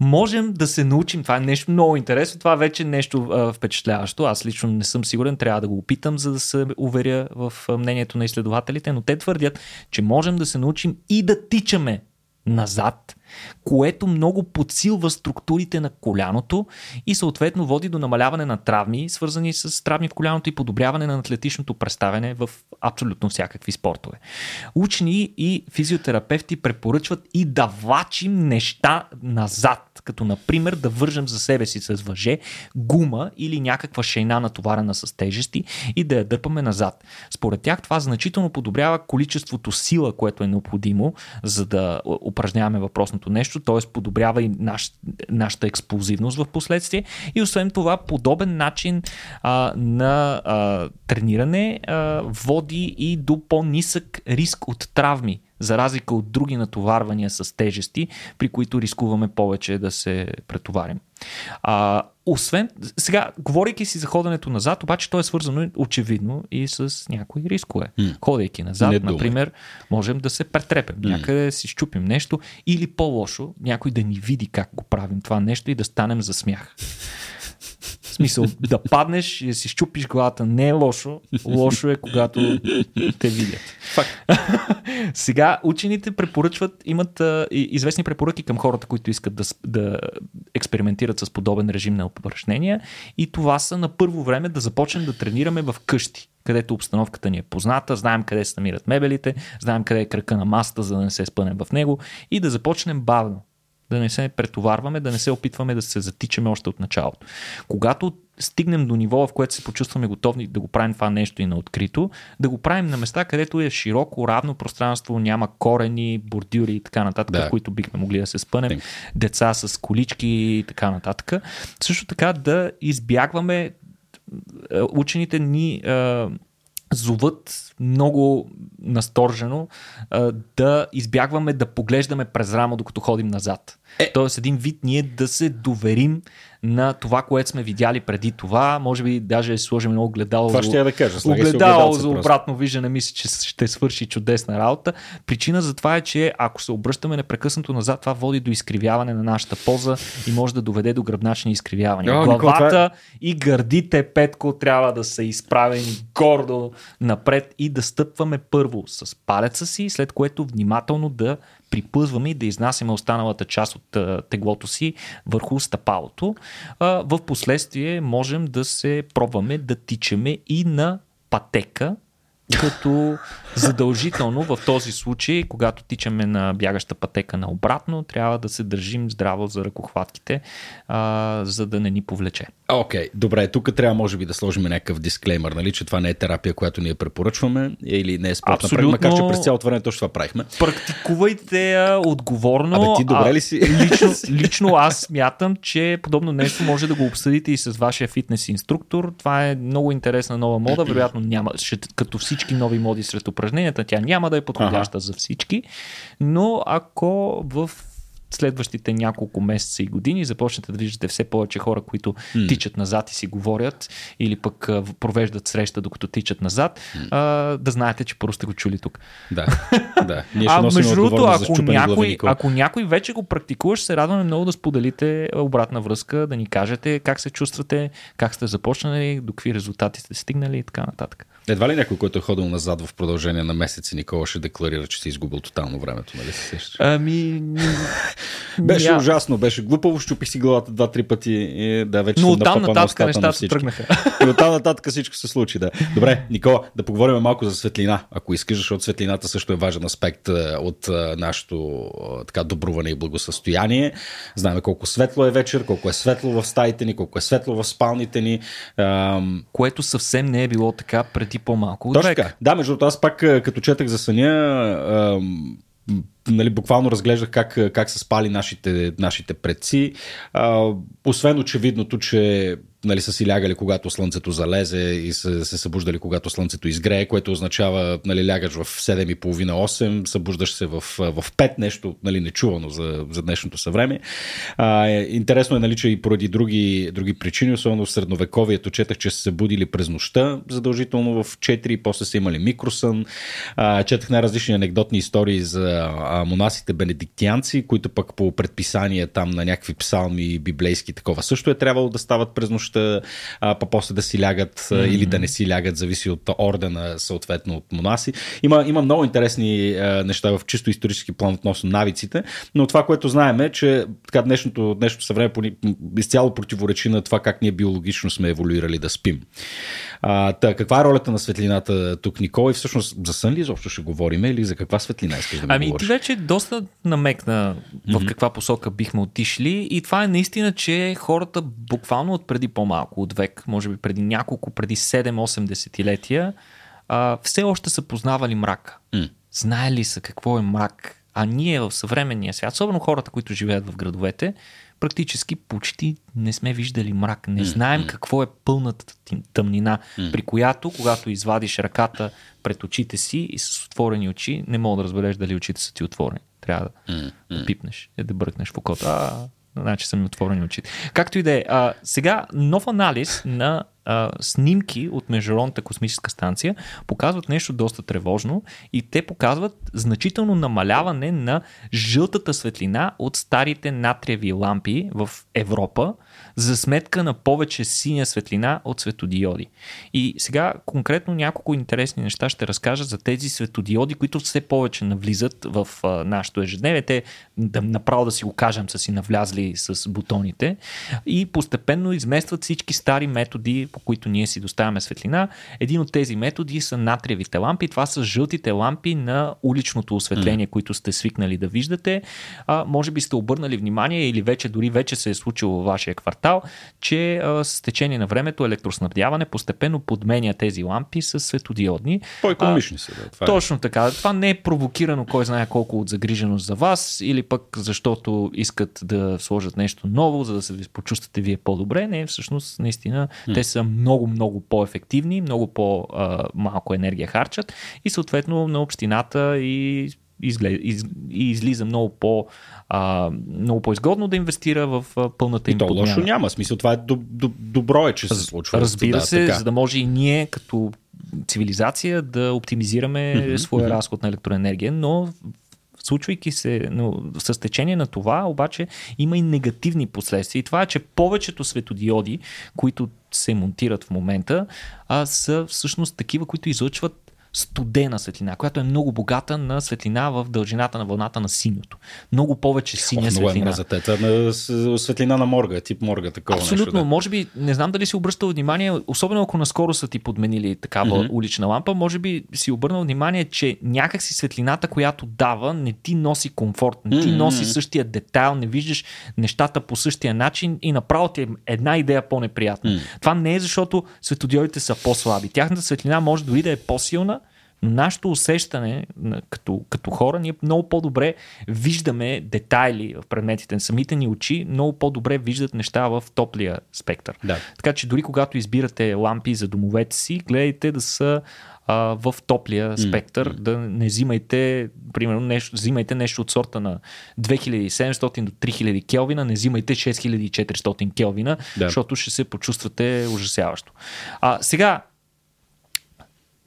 Можем да се научим, това е нещо много интересно, това вече е нещо а, впечатляващо. Аз лично не съм сигурен, трябва да го опитам, за да се уверя в мнението на изследователите, но те твърдят, че можем да се научим и да тичаме назад, което много подсилва структурите на коляното и съответно води до намаляване на травми, свързани с травми в коляното и подобряване на атлетичното представяне в абсолютно всякакви спортове. Учени и физиотерапевти препоръчват и да вачим неща назад като например да вържем за себе си с въже, гума или някаква шейна натоварена с тежести и да я дърпаме назад. Според тях това значително подобрява количеството сила, което е необходимо, за да упражняваме въпросното нещо, т.е. подобрява и наш, нашата експлозивност в последствие и освен това подобен начин а, на а, трениране а, води и до по-нисък риск от травми за разлика от други натоварвания с тежести, при които рискуваме повече да се претоварим. А, освен, сега, говорейки си за ходенето назад, обаче то е свързано очевидно и с някои рискове. Mm. Ходейки назад, Не например, можем да се претрепем, mm. някъде да си щупим нещо или по-лошо, някой да ни види как го правим това нещо и да станем за смях. В смисъл, да паднеш и да си щупиш главата не е лошо. Лошо е, когато те видят. Сега учените препоръчват, имат а, известни препоръки към хората, които искат да, да експериментират с подобен режим на упражнения и това са на първо време да започнем да тренираме в къщи където обстановката ни е позната, знаем къде се намират мебелите, знаем къде е кръка на масата, за да не се спънем в него и да започнем бавно. Да не се претоварваме, да не се опитваме да се затичаме още от началото. Когато стигнем до ниво, в което се почувстваме готови да го правим това нещо и на открито, да го правим на места, където е широко, равно пространство, няма корени, бордюри и така нататък, да. в които бихме могли да се спънем, Think. деца с колички и така нататък. Също така да избягваме е, учените ни е, зоват много насторжено е, да избягваме да поглеждаме през рамо, докато ходим назад. Е. Тоест един вид ние да се доверим на това, което сме видяли преди това. Може би даже сложим едно огледало. Това ще я да кажа. Огледало за обратно виждане, мисля, че ще свърши чудесна работа. Причина за това е, че ако се обръщаме непрекъснато назад, това води до изкривяване на нашата поза и може да доведе до гръбначни изкривявания. О, Главата това... Е- и гърдите, Петко, трябва да са изправени гордо напред и да стъпваме първо с палеца си, след което внимателно да припъзваме и да изнасяме останалата част от теглото си върху стъпалото. В последствие можем да се пробваме да тичаме и на пътека, като задължително в този случай, когато тичаме на бягаща пътека на обратно, трябва да се държим здраво за ръкохватките, а, за да не ни повлече. Окей, okay, добре, тук трябва може би да сложим някакъв дисклеймер, нали, че това не е терапия, която ние препоръчваме или не е спортна Абсолютно... макар че през цялото време точно това правихме. Практикувайте я отговорно. Абе, ти добре ли си? Лично, лично аз смятам, че подобно нещо може да го обсъдите и с вашия фитнес инструктор. Това е много интересна нова мода, вероятно няма, ще, като всички нови моди сред упражненията, тя няма да е подходяща ага. за всички, но ако в следващите няколко месеца и години започнете да виждате все повече хора, които mm. тичат назад и си говорят или пък провеждат среща докато тичат назад, mm. а, да знаете, че просто сте го чули тук. Да, да. Ние ще а между другото, ако, някой, ако някой вече го практикуваш, се радваме много да споделите обратна връзка, да ни кажете как се чувствате, как сте започнали, до какви резултати сте стигнали и така нататък. Едва ли някой, който е ходил назад в продължение на месеци, Никола ще декларира, че си изгубил тотално времето, нали се сещаш? Ами... беше Ня... ужасно, беше глупаво, щупи си главата два-три пъти и да, вече Но оттам нататък нещата се тръгнаха. И оттам нататък всичко се случи, да. Добре, Никола, да поговорим малко за светлина, ако искаш, защото светлината също е важен аспект е, от е, нашето е, така добруване и благосъстояние. Знаем колко светло е вечер, колко е светло в стаите ни, колко е светло в спалните ни. Което съвсем не е било така преди по-малко. Точно така. Да, между другото, аз пак като четах за съня, нали, буквално разглеждах как, как са спали нашите, нашите предци. А, освен очевидното, че нали, са си лягали когато слънцето залезе и са се събуждали когато слънцето изгрее, което означава нали, лягаш в 7.30-8, събуждаш се в, в 5, нещо нали, нечувано за, за днешното съвреме. А, е, интересно е, нали, че и поради други, други причини, особено в средновековието, четах, че са се будили през нощта, задължително в 4, после са имали микросън. А, четах най-различни анекдотни истории за монасите бенедиктианци, които пък по предписание там на някакви псалми библейски такова също е трябвало да стават през нощта нощта, а, па после да си лягат mm-hmm. или да не си лягат, зависи от ордена, съответно от монаси. Има, има много интересни а, неща в чисто исторически план относно навиците, но това, което знаем е, че така, днешното, днешното съвреме изцяло противоречи на това как ние биологично сме еволюирали да спим. А, та, каква е ролята на светлината тук, Никола? И всъщност за сън ли изобщо ще говорим или за каква светлина искаш да ми Ами говориш? ти вече доста намекна в mm-hmm. каква посока бихме отишли и това е наистина, че хората буквално от преди по-малко от век, може би преди няколко, преди 7-8 десетилетия, а, все още са познавали мрака. Mm. Знаели са какво е мрак. А ние в съвременния свят, особено хората, които живеят в градовете, практически почти не сме виждали мрак. Не знаем какво е пълната тъмнина, при която, когато извадиш ръката пред очите си и с отворени очи, не мога да разбереш дали очите са ти отворени. Трябва да, да пипнеш и да бръкнеш в окото. А, значи са ми отворени очите. Както и да е. Сега нов анализ на а, снимки от Международната космическа станция показват нещо доста тревожно и те показват значително намаляване на жълтата светлина от старите натриеви лампи в Европа за сметка на повече синя светлина от светодиоди. И сега конкретно няколко интересни неща ще разкажа за тези светодиоди, които все повече навлизат в а, нашото ежедневие. Те да, направо да си го кажем са си навлязли с бутоните и постепенно изместват всички стари методи, по които ние си доставяме светлина. Един от тези методи са натриевите лампи. Това са жълтите лампи на уличното осветление, mm. които сте свикнали да виждате. А, може би сте обърнали внимание или вече дори вече се е случило във вашия квартал, че а, с течение на времето електроснабдяване постепенно подменя тези лампи с светодиодни. По-економични са. Да, това е. точно така. Това не е провокирано кой знае колко от загриженост за вас или пък защото искат да сложат нещо ново, за да се почувствате вие по-добре. Не, всъщност наистина mm. те са много, много по-ефективни, много по-малко енергия харчат и съответно на общината и из, и излиза много по а, много по-изгодно да инвестира в пълната им и то подмяна. лошо няма. Смисъл, това е добро е, че се случва. Разбира да, се, така. за да може и ние като цивилизация да оптимизираме mm-hmm, своя mm-hmm. разход на електроенергия, но случвайки се но с течение на това, обаче има и негативни последствия. И това е, че повечето светодиоди, които се монтират в момента, а, са всъщност такива, които излъчват студена светлина, която е много богата на светлина в дължината на вълната на синьото. Много повече синя О, светлина. Много е на светлина на морга, тип морга, такова Абсолютно. Нещо, да. Може би, не знам дали си обръщал внимание, особено ако наскоро са ти подменили такава mm-hmm. улична лампа, може би си обърнал внимание, че някакси светлината, която дава, не ти носи комфорт, не ти mm-hmm. носи същия детайл, не виждаш нещата по същия начин и направо ти е една идея по-неприятна. Mm-hmm. Това не е защото светодиодите са по-слаби. Тяхната светлина може дори да е по-силна, нашето усещане като, като хора, ние много по-добре виждаме детайли в предметите. Самите ни очи много по-добре виждат неща в топлия спектър. Да. Така че дори когато избирате лампи за домовете си, гледайте да са а, в топлия спектър, mm. да не взимайте, примерно, нещо, взимайте нещо от сорта на 2700 до 3000 келвина, не взимайте 6400 келвина, да. защото ще се почувствате ужасяващо. А, сега,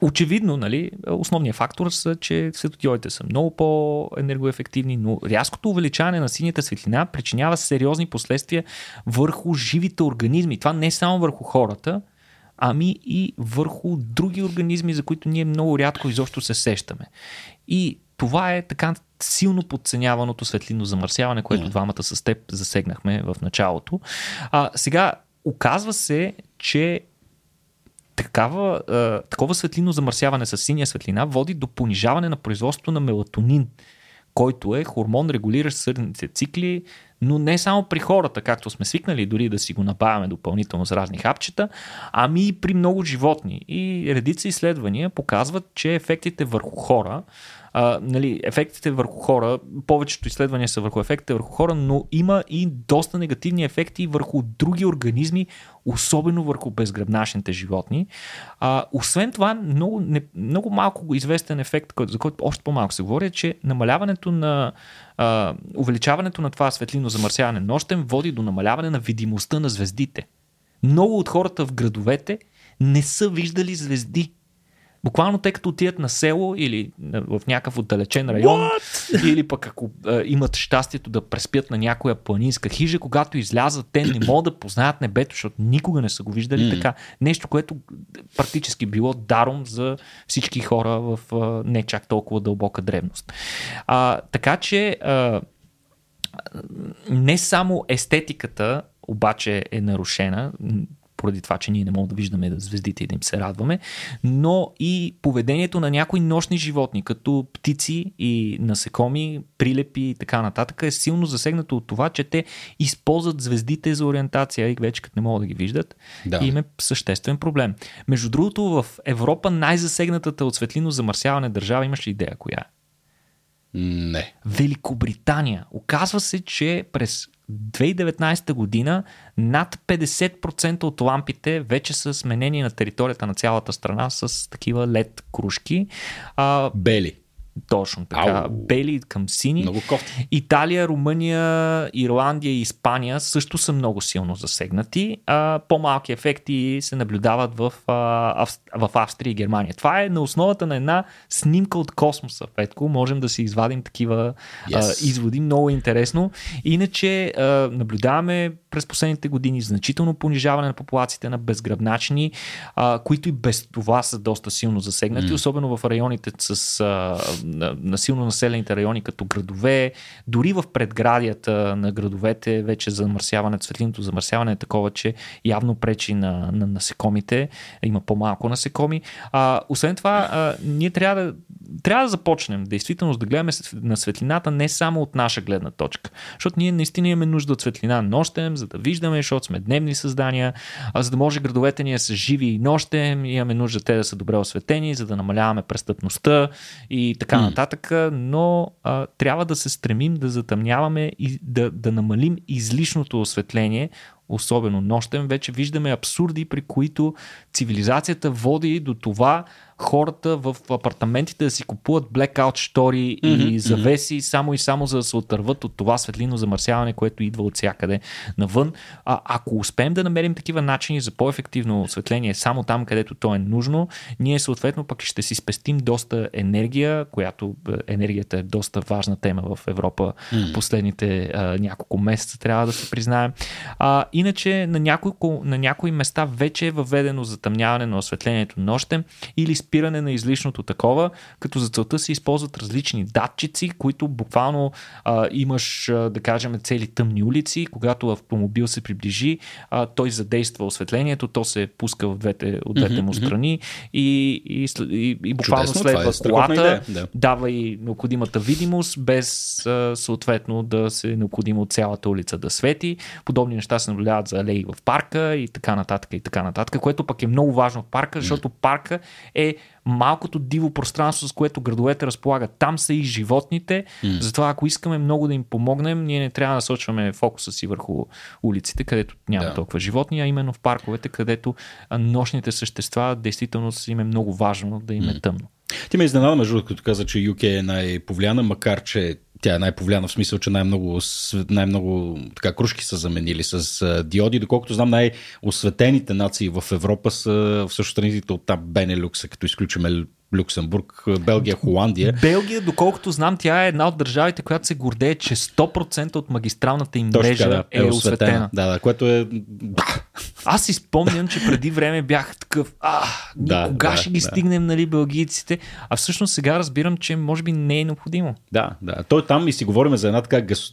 Очевидно, нали, основният фактор са, че светодиодите са много по-енергоефективни, но рязкото увеличаване на синята светлина причинява сериозни последствия върху живите организми. Това не е само върху хората, ами и върху други организми, за които ние много рядко изобщо се сещаме. И това е така силно подценяваното светлино замърсяване, което двамата с теб засегнахме в началото. А, сега, оказва се, че такава, а, такова светлино замърсяване с синя светлина води до понижаване на производството на мелатонин, който е хормон, регулиращ сърдните цикли, но не само при хората, както сме свикнали дори да си го набавяме допълнително с разни хапчета, ами и при много животни. И редица изследвания показват, че ефектите върху хора а, нали, ефектите върху хора, повечето изследвания са върху ефектите върху хора, но има и доста негативни ефекти върху други организми, особено върху безгръбнашните животни. А, освен това, много, не, много малко известен ефект, за който още по-малко се говори, е, че намаляването на а, увеличаването на това светлино замърсяване нощем води до намаляване на видимостта на звездите. Много от хората в градовете не са виждали звезди Буквално те като отидат на село или в някакъв отдалечен район, What? или пък ако а, имат щастието да преспят на някоя планинска хижа, когато излязат, те не могат да познаят небето, защото никога не са го виждали mm. така. Нещо, което практически било даром за всички хора в а, не чак толкова дълбока древност. А, така че а, не само естетиката обаче е нарушена, поради това, че ние не можем да виждаме звездите и да им се радваме, но и поведението на някои нощни животни, като птици и насекоми, прилепи и така нататък, е силно засегнато от това, че те използват звездите за ориентация и вече като не могат да ги виждат, да. и им е съществен проблем. Между другото, в Европа най-засегнатата от светлино замърсяване държава, имаш ли идея коя е? Не. Великобритания. Оказва се, че през 2019 година над 50% от лампите вече са сменени на територията на цялата страна с такива LED кружки. А, бели. Точно така. Ау. Бели към сини. Много кофти. Италия, Румъния, Ирландия и Испания също са много силно засегнати. А, по-малки ефекти се наблюдават в, а, в Австрия и Германия. Това е на основата на една снимка от космоса, Петко. Можем да си извадим такива Yes. а, изводи. Много интересно. Иначе а, наблюдаваме през последните години значително понижаване на популациите на безгръбначни, а, които и без това са доста силно засегнати, М. особено в районите с а, на, силно населените райони като градове, дори в предградията на градовете вече замърсяването, светлиното замърсяване е такова, че явно пречи на, на насекомите, има по-малко насекоми. А, освен това, а, ние трябва да, трябва да започнем действително да гледаме на светлината не само от наша гледна точка, защото ние наистина имаме нужда от светлина нощем, за да виждаме, защото сме дневни създания, а за да може градовете ни са живи и нощем, имаме нужда те да са добре осветени, за да намаляваме престъпността и така М. нататък, но а, трябва да се стремим да затъмняваме и да, да намалим излишното осветление, особено нощем. Вече виждаме абсурди, при които цивилизацията води до това хората в апартаментите да си купуват blackout штори Мгм, и завеси само и само за да се отърват от това светлино замърсяване, което идва от всякъде навън. А, ако успеем да намерим такива начини за по-ефективно осветление само там, където то е нужно, ние съответно пък ще си спестим доста енергия, която е, енергията е доста важна тема в Европа М. последните а, няколко месеца, трябва да се признаем. А, иначе на някои, на някои места вече е въведено затъмняване на осветлението нощем или спиране на излишното такова, като за целта се използват различни датчици, които буквално а, имаш, а, да кажем, цели тъмни улици. Когато автомобил се приближи, а, той задейства осветлението, то се пуска в двете, от двете Мгм, му страни и, и, след- и, и буквално Чудесно, това следва е колата, идея, да. дава и необходимата видимост, без а, съответно да се е необходимо цялата улица да свети. Подобни неща се наблюдават за алеи в парка и така нататък и така нататък, което пък е много важно в парка, защото парка е малкото диво пространство, с което градовете разполагат. Там са и животните, затова ако искаме много да им помогнем, ние не трябва да насочваме фокуса си върху улиците, където няма Да. толкова животни, а именно в парковете, където нощните същества действително им е много важно да им е тъмно. Ти ме изненада, между другото, като каза, че UK е най-повлияна, макар че тя е най-повлияна в смисъл, че най-много, най-много така, кружки са заменили с а, диоди. Доколкото знам, най-осветените нации в Европа са всъщност страните от там Бенелюкса, като изключиме Люксембург, Белгия, Холандия. Белгия, доколкото знам, тя е една от държавите, която се гордее, че 100% от магистралната им мрежа така, да, е, осветена. Да, да, което е... Аз си спомням, че преди време бях такъв, а, Да, кога да, ще ги да. стигнем, нали, белгийците? А всъщност сега разбирам, че може би не е необходимо. Да, да. Той там и си говорим за една така, гъс,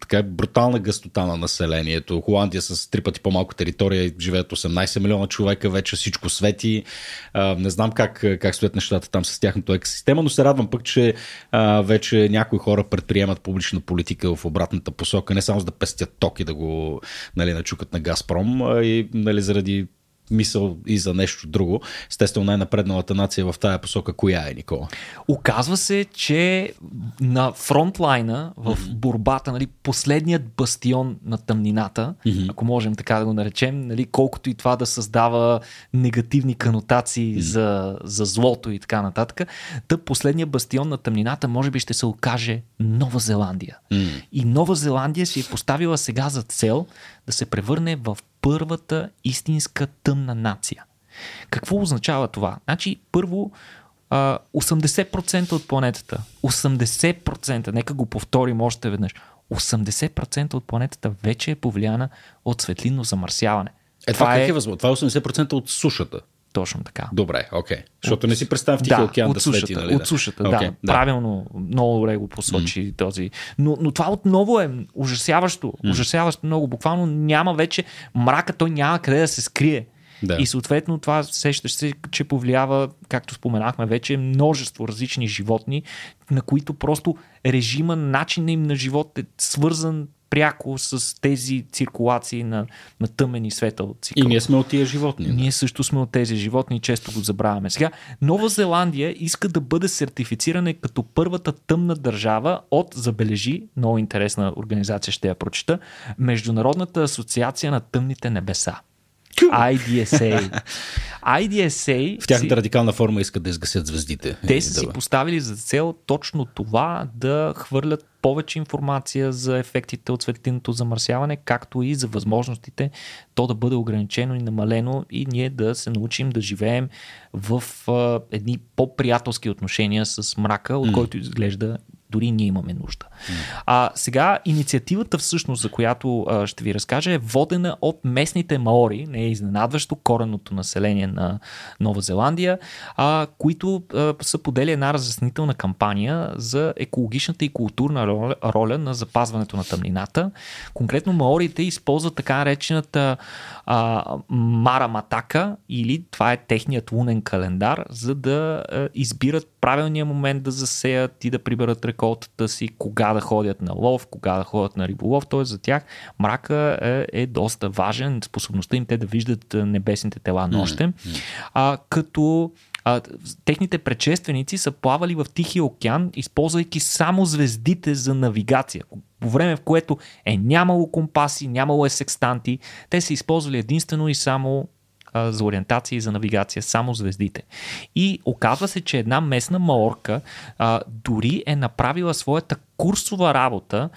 така брутална гъстота на населението. Холандия с три пъти по-малко територия, живеят 18 милиона човека, вече всичко свети. А, не знам как, как стоят нещата там с тяхното екосистема, но се радвам пък, че а, вече някои хора предприемат публична политика в обратната посока, не само за да пестят ток и да го нали, начукат на Газпром, и нали, заради мисъл и за нещо друго. Естествено, най-напредналата нация в тая посока, коя е, Никола? Оказва се, че на фронтлайна в борбата, нали, последният бастион на тъмнината, ако можем така да го наречем, нали, колкото и това да създава негативни канотации за, за злото и така нататък, да последният бастион на тъмнината може би ще се окаже Нова Зеландия. И Нова Зеландия си е поставила сега за цел да се превърне в първата истинска тъмна нация. Какво означава това? Значи, първо, а, 80% от планетата, 80%, нека го повторим още веднъж, 80% от планетата вече е повлияна от светлинно замърсяване. Е, това, как е възможно? Това е 80% от сушата. Точно така. Добре, окей. Okay. Защото не си представям в Тихия да, океан от да сушата, свети, нали? От сушата, okay, да. Правилно, много добре го посочи mm. този. Но, но това отново е ужасяващо. Mm. Ужасяващо много. Буквално няма вече мрака, той няма къде да се скрие. Да. И съответно това сещаш се, че повлиява, както споменахме вече, множество различни животни, на които просто режима, начинът им на живот е свързан пряко с тези циркулации на, на тъмен и светъл цикъл. И ние сме от тия животни. Да. Ние също сме от тези животни и често го забравяме. Сега, Нова Зеландия иска да бъде сертифицирана като първата тъмна държава от, забележи, много интересна организация ще я прочета, Международната асоциация на тъмните небеса. IDSA. IDSA... В тяхната си... радикална форма искат да изгасят звездите. Те са да, си поставили за цел точно това да хвърлят повече информация за ефектите от светлинното замърсяване, както и за възможностите то да бъде ограничено и намалено и ние да се научим да живеем в а, едни по-приятелски отношения с мрака, от mm. който изглежда дори ние имаме нужда. А сега инициативата всъщност, за която а, ще ви разкажа, е водена от местните маори, не е изненадващо коренното население на Нова Зеландия, а, които а, са подели една разяснителна кампания за екологичната и културна роля, роля на запазването на тъмнината. Конкретно маорите използват така наречената а, Мара или това е техният лунен календар, за да а, избират правилния момент да засеят и да приберат реколтата си, кога да ходят на лов, кога да ходят на риболов. Т.е. за тях мрака е, е доста важен, способността им те да виждат небесните тела нощем. Mm-hmm. А, като а, техните предшественици са плавали в Тихия океан, използвайки само звездите за навигация. По време в което е нямало компаси, нямало е секстанти, те са използвали единствено и само а, за ориентация и за навигация, само звездите. И оказва се, че една местна маорка а, дори е направила своята курсова работа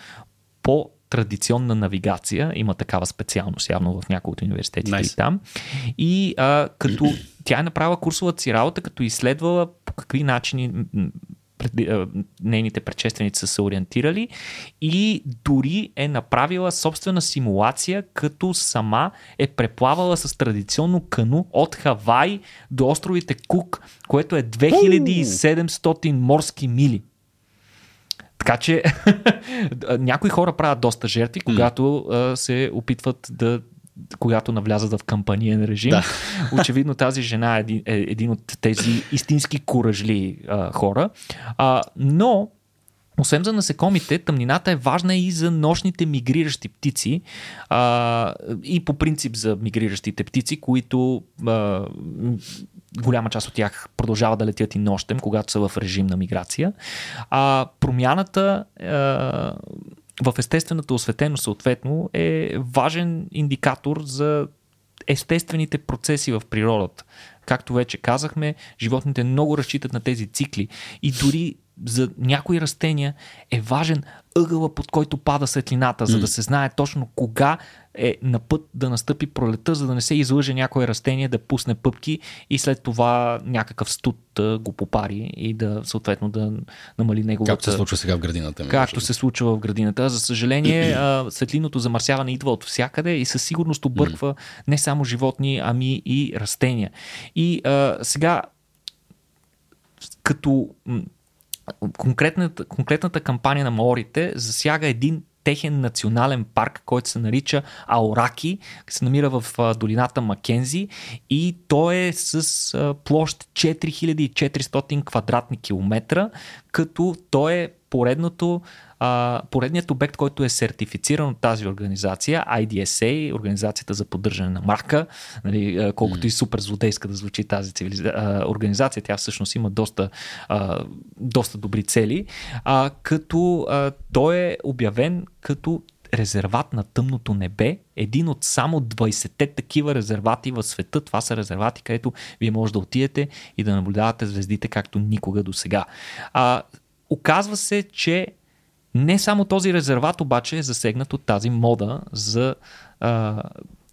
по традиционна навигация. Има такава специалност явно в някои от университетите nice. и там. И а, като тя е направила курсовата си работа, като изследвала по какви начини нейните предшественици са се ориентирали и дори е направила собствена симулация, като сама е преплавала с традиционно кано от Хавай до островите Кук, което е 2700 морски мили. Така че някои хора правят доста жертви, когато а, се опитват да когато навлязат в кампаниен режим. Да. Очевидно тази жена е един, е един от тези истински куражли а, хора. А, но освен за насекомите, тъмнината е важна и за нощните мигриращи птици а, и по принцип за мигриращите птици, които а, голяма част от тях продължават да летят и нощем, когато са в режим на миграция. А промяната а, в естествената осветеност съответно е важен индикатор за естествените процеси в природата. Както вече казахме, животните много разчитат на тези цикли и дори за някои растения е важен ъгъла, под който пада светлината, за да се знае точно кога е на път да настъпи пролета, за да не се излъже някое растение да пусне пъпки и след това някакъв студ да го попари и да съответно да намали неговата... Както се случва сега в градината. Ми, както се случва в градината. За съжаление, светлиното замърсяване идва от всякъде и със сигурност обърква не само животни, ами и растения. И а, сега като конкретната, конкретната кампания на Маорите засяга един техен национален парк, който се нарича Аораки, се намира в долината Макензи и той е с площ 4400 квадратни километра, като той е поредното а, поредният обект, който е сертифициран от тази организация, IDSA, Организацията за поддържане на марка, нали, колкото mm. и супер злодейска да звучи тази цивилиза... а, организация, тя всъщност има доста, а, доста добри цели, а, като а, той е обявен като резерват на тъмното небе, един от само 20-те такива резервати в света. Това са резервати, където вие може да отидете и да наблюдавате звездите както никога до сега. Оказва се, че не само този резерват обаче е засегнат от тази мода за а,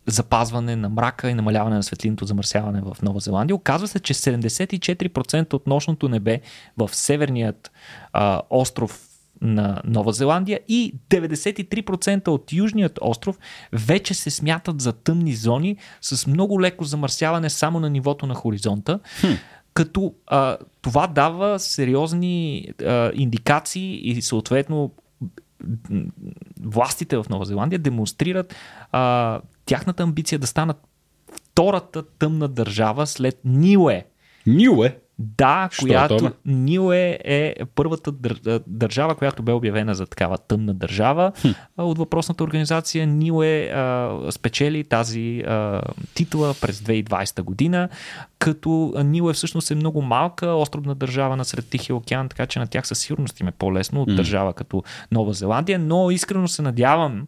запазване на мрака и намаляване на светлиното замърсяване в Нова Зеландия. Оказва се, че 74% от нощното небе в северният а, остров на Нова Зеландия и 93% от южният остров вече се смятат за тъмни зони с много леко замърсяване само на нивото на хоризонта. Хм като а, това дава сериозни а, индикации и съответно властите в Нова Зеландия демонстрират а, тяхната амбиция да станат втората тъмна държава след Ниле. Ниле? Да, Що която Ниле е първата държава, която бе обявена за такава тъмна държава хм. от въпросната организация. Ниле а, спечели тази а, титла през 2020 година, като Ниле всъщност е много малка островна държава на сред Тихия океан, така че на тях със сигурност им е по-лесно от държава като Нова Зеландия, но искрено се надявам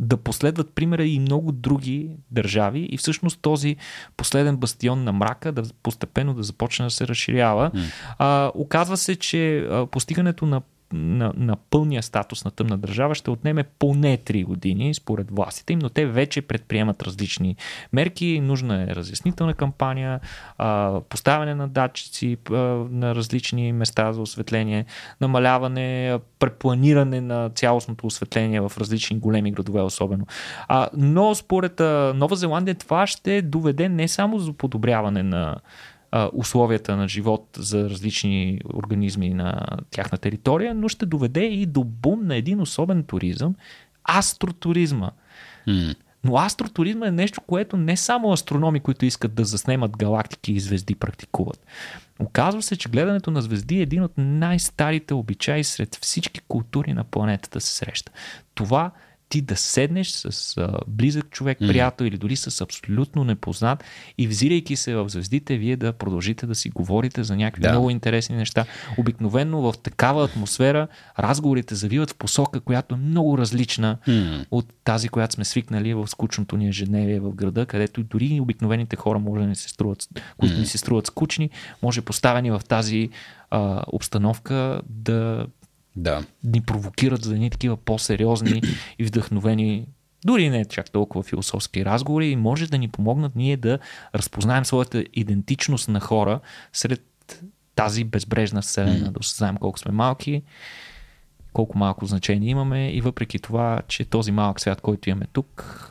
да последват примера и много други държави и всъщност този последен бастион на мрака да постепенно да започне да се разширява. Mm. А, оказва се, че а, постигането на на, на пълния статус на тъмна държава ще отнеме поне 3 години според властите им, но те вече предприемат различни мерки. Нужна е разяснителна кампания, поставяне на датчици на различни места за осветление, намаляване, препланиране на цялостното осветление в различни големи градове особено. но според Нова Зеландия това ще доведе не само за подобряване на а, условията на живот за различни организми на тяхна територия, но ще доведе и до бум на един особен туризъм астротуризма. Mm. Но астротуризма е нещо, което не само астрономи, които искат да заснемат галактики и звезди, практикуват. Оказва се, че гледането на звезди е един от най-старите обичаи сред всички култури на планетата се среща. Това ти да седнеш с а, близък човек, приятел mm. или дори с абсолютно непознат и взирайки се в звездите, вие да продължите да си говорите за някакви да. много интересни неща. Обикновенно в такава атмосфера разговорите завиват в посока, която е много различна mm. от тази, която сме свикнали в скучното ни ежедневие в града, където дори обикновените хора може да не се струват, които mm. ни се струват скучни, може поставени в тази а, обстановка да да. ни провокират за едни такива по-сериозни и вдъхновени дори не чак толкова философски разговори и може да ни помогнат ние да разпознаем своята идентичност на хора сред тази безбрежна вселена, да осъзнаем колко сме малки, колко малко значение имаме и въпреки това, че този малък свят, който имаме тук,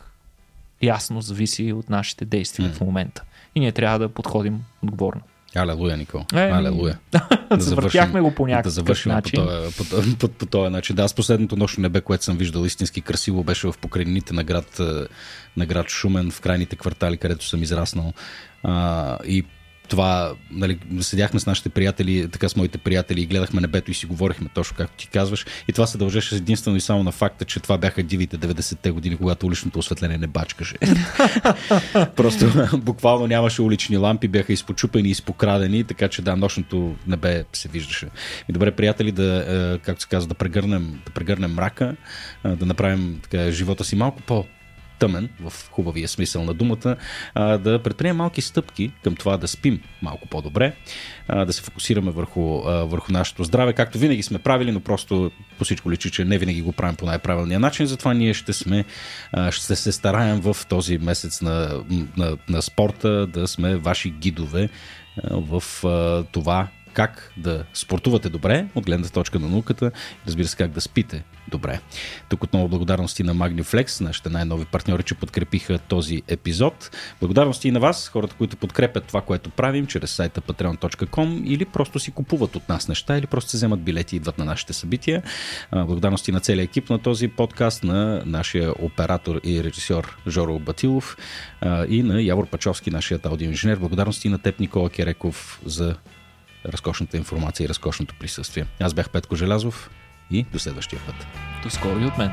ясно зависи от нашите действия mm. в момента. И ние трябва да подходим отговорно. Алелуя, Никол. Е, Алелуя. да завършим, го по някакъв Да завършим начин. По, този, по, по, по този начин. Да, аз последното нощно небе, което съм виждал истински красиво, беше в покрайнините на град, на град Шумен, в крайните квартали, където съм израснал. А, и това, нали, седяхме с нашите приятели, така с моите приятели и гледахме небето и си говорихме точно както ти казваш. И това се дължеше единствено и само на факта, че това бяха дивите 90-те години, когато уличното осветление не бачкаше. Просто буквално нямаше улични лампи, бяха изпочупени изпокрадени, така че да, нощното небе се виждаше. И добре, приятели, да, е, както се казва, да прегърнем, да прегърнем мрака, е, да направим така, живота си малко по тъмен, в хубавия смисъл на думата, да предприемем малки стъпки към това да спим малко по-добре, да се фокусираме върху, върху нашето здраве, както винаги сме правили, но просто по всичко личи, че не винаги го правим по най-правилния начин, затова ние ще сме, ще се стараем в този месец на, на, на спорта да сме ваши гидове в това как да спортувате добре от гледната точка на науката разбира се как да спите добре. Тук отново благодарности на Magniflex, нашите най-нови партньори, че подкрепиха този епизод. Благодарности и на вас, хората, които подкрепят това, което правим чрез сайта patreon.com или просто си купуват от нас неща или просто се вземат билети и идват на нашите събития. Благодарности на целия екип на този подкаст, на нашия оператор и режисьор Жоро Батилов и на Явор Пачовски, нашият аудиоинженер. Благодарности на теб, Никола Кереков, за разкошната информация и разкошното присъствие. Аз бях Петко Желязов и до следващия път. До скоро и от мен.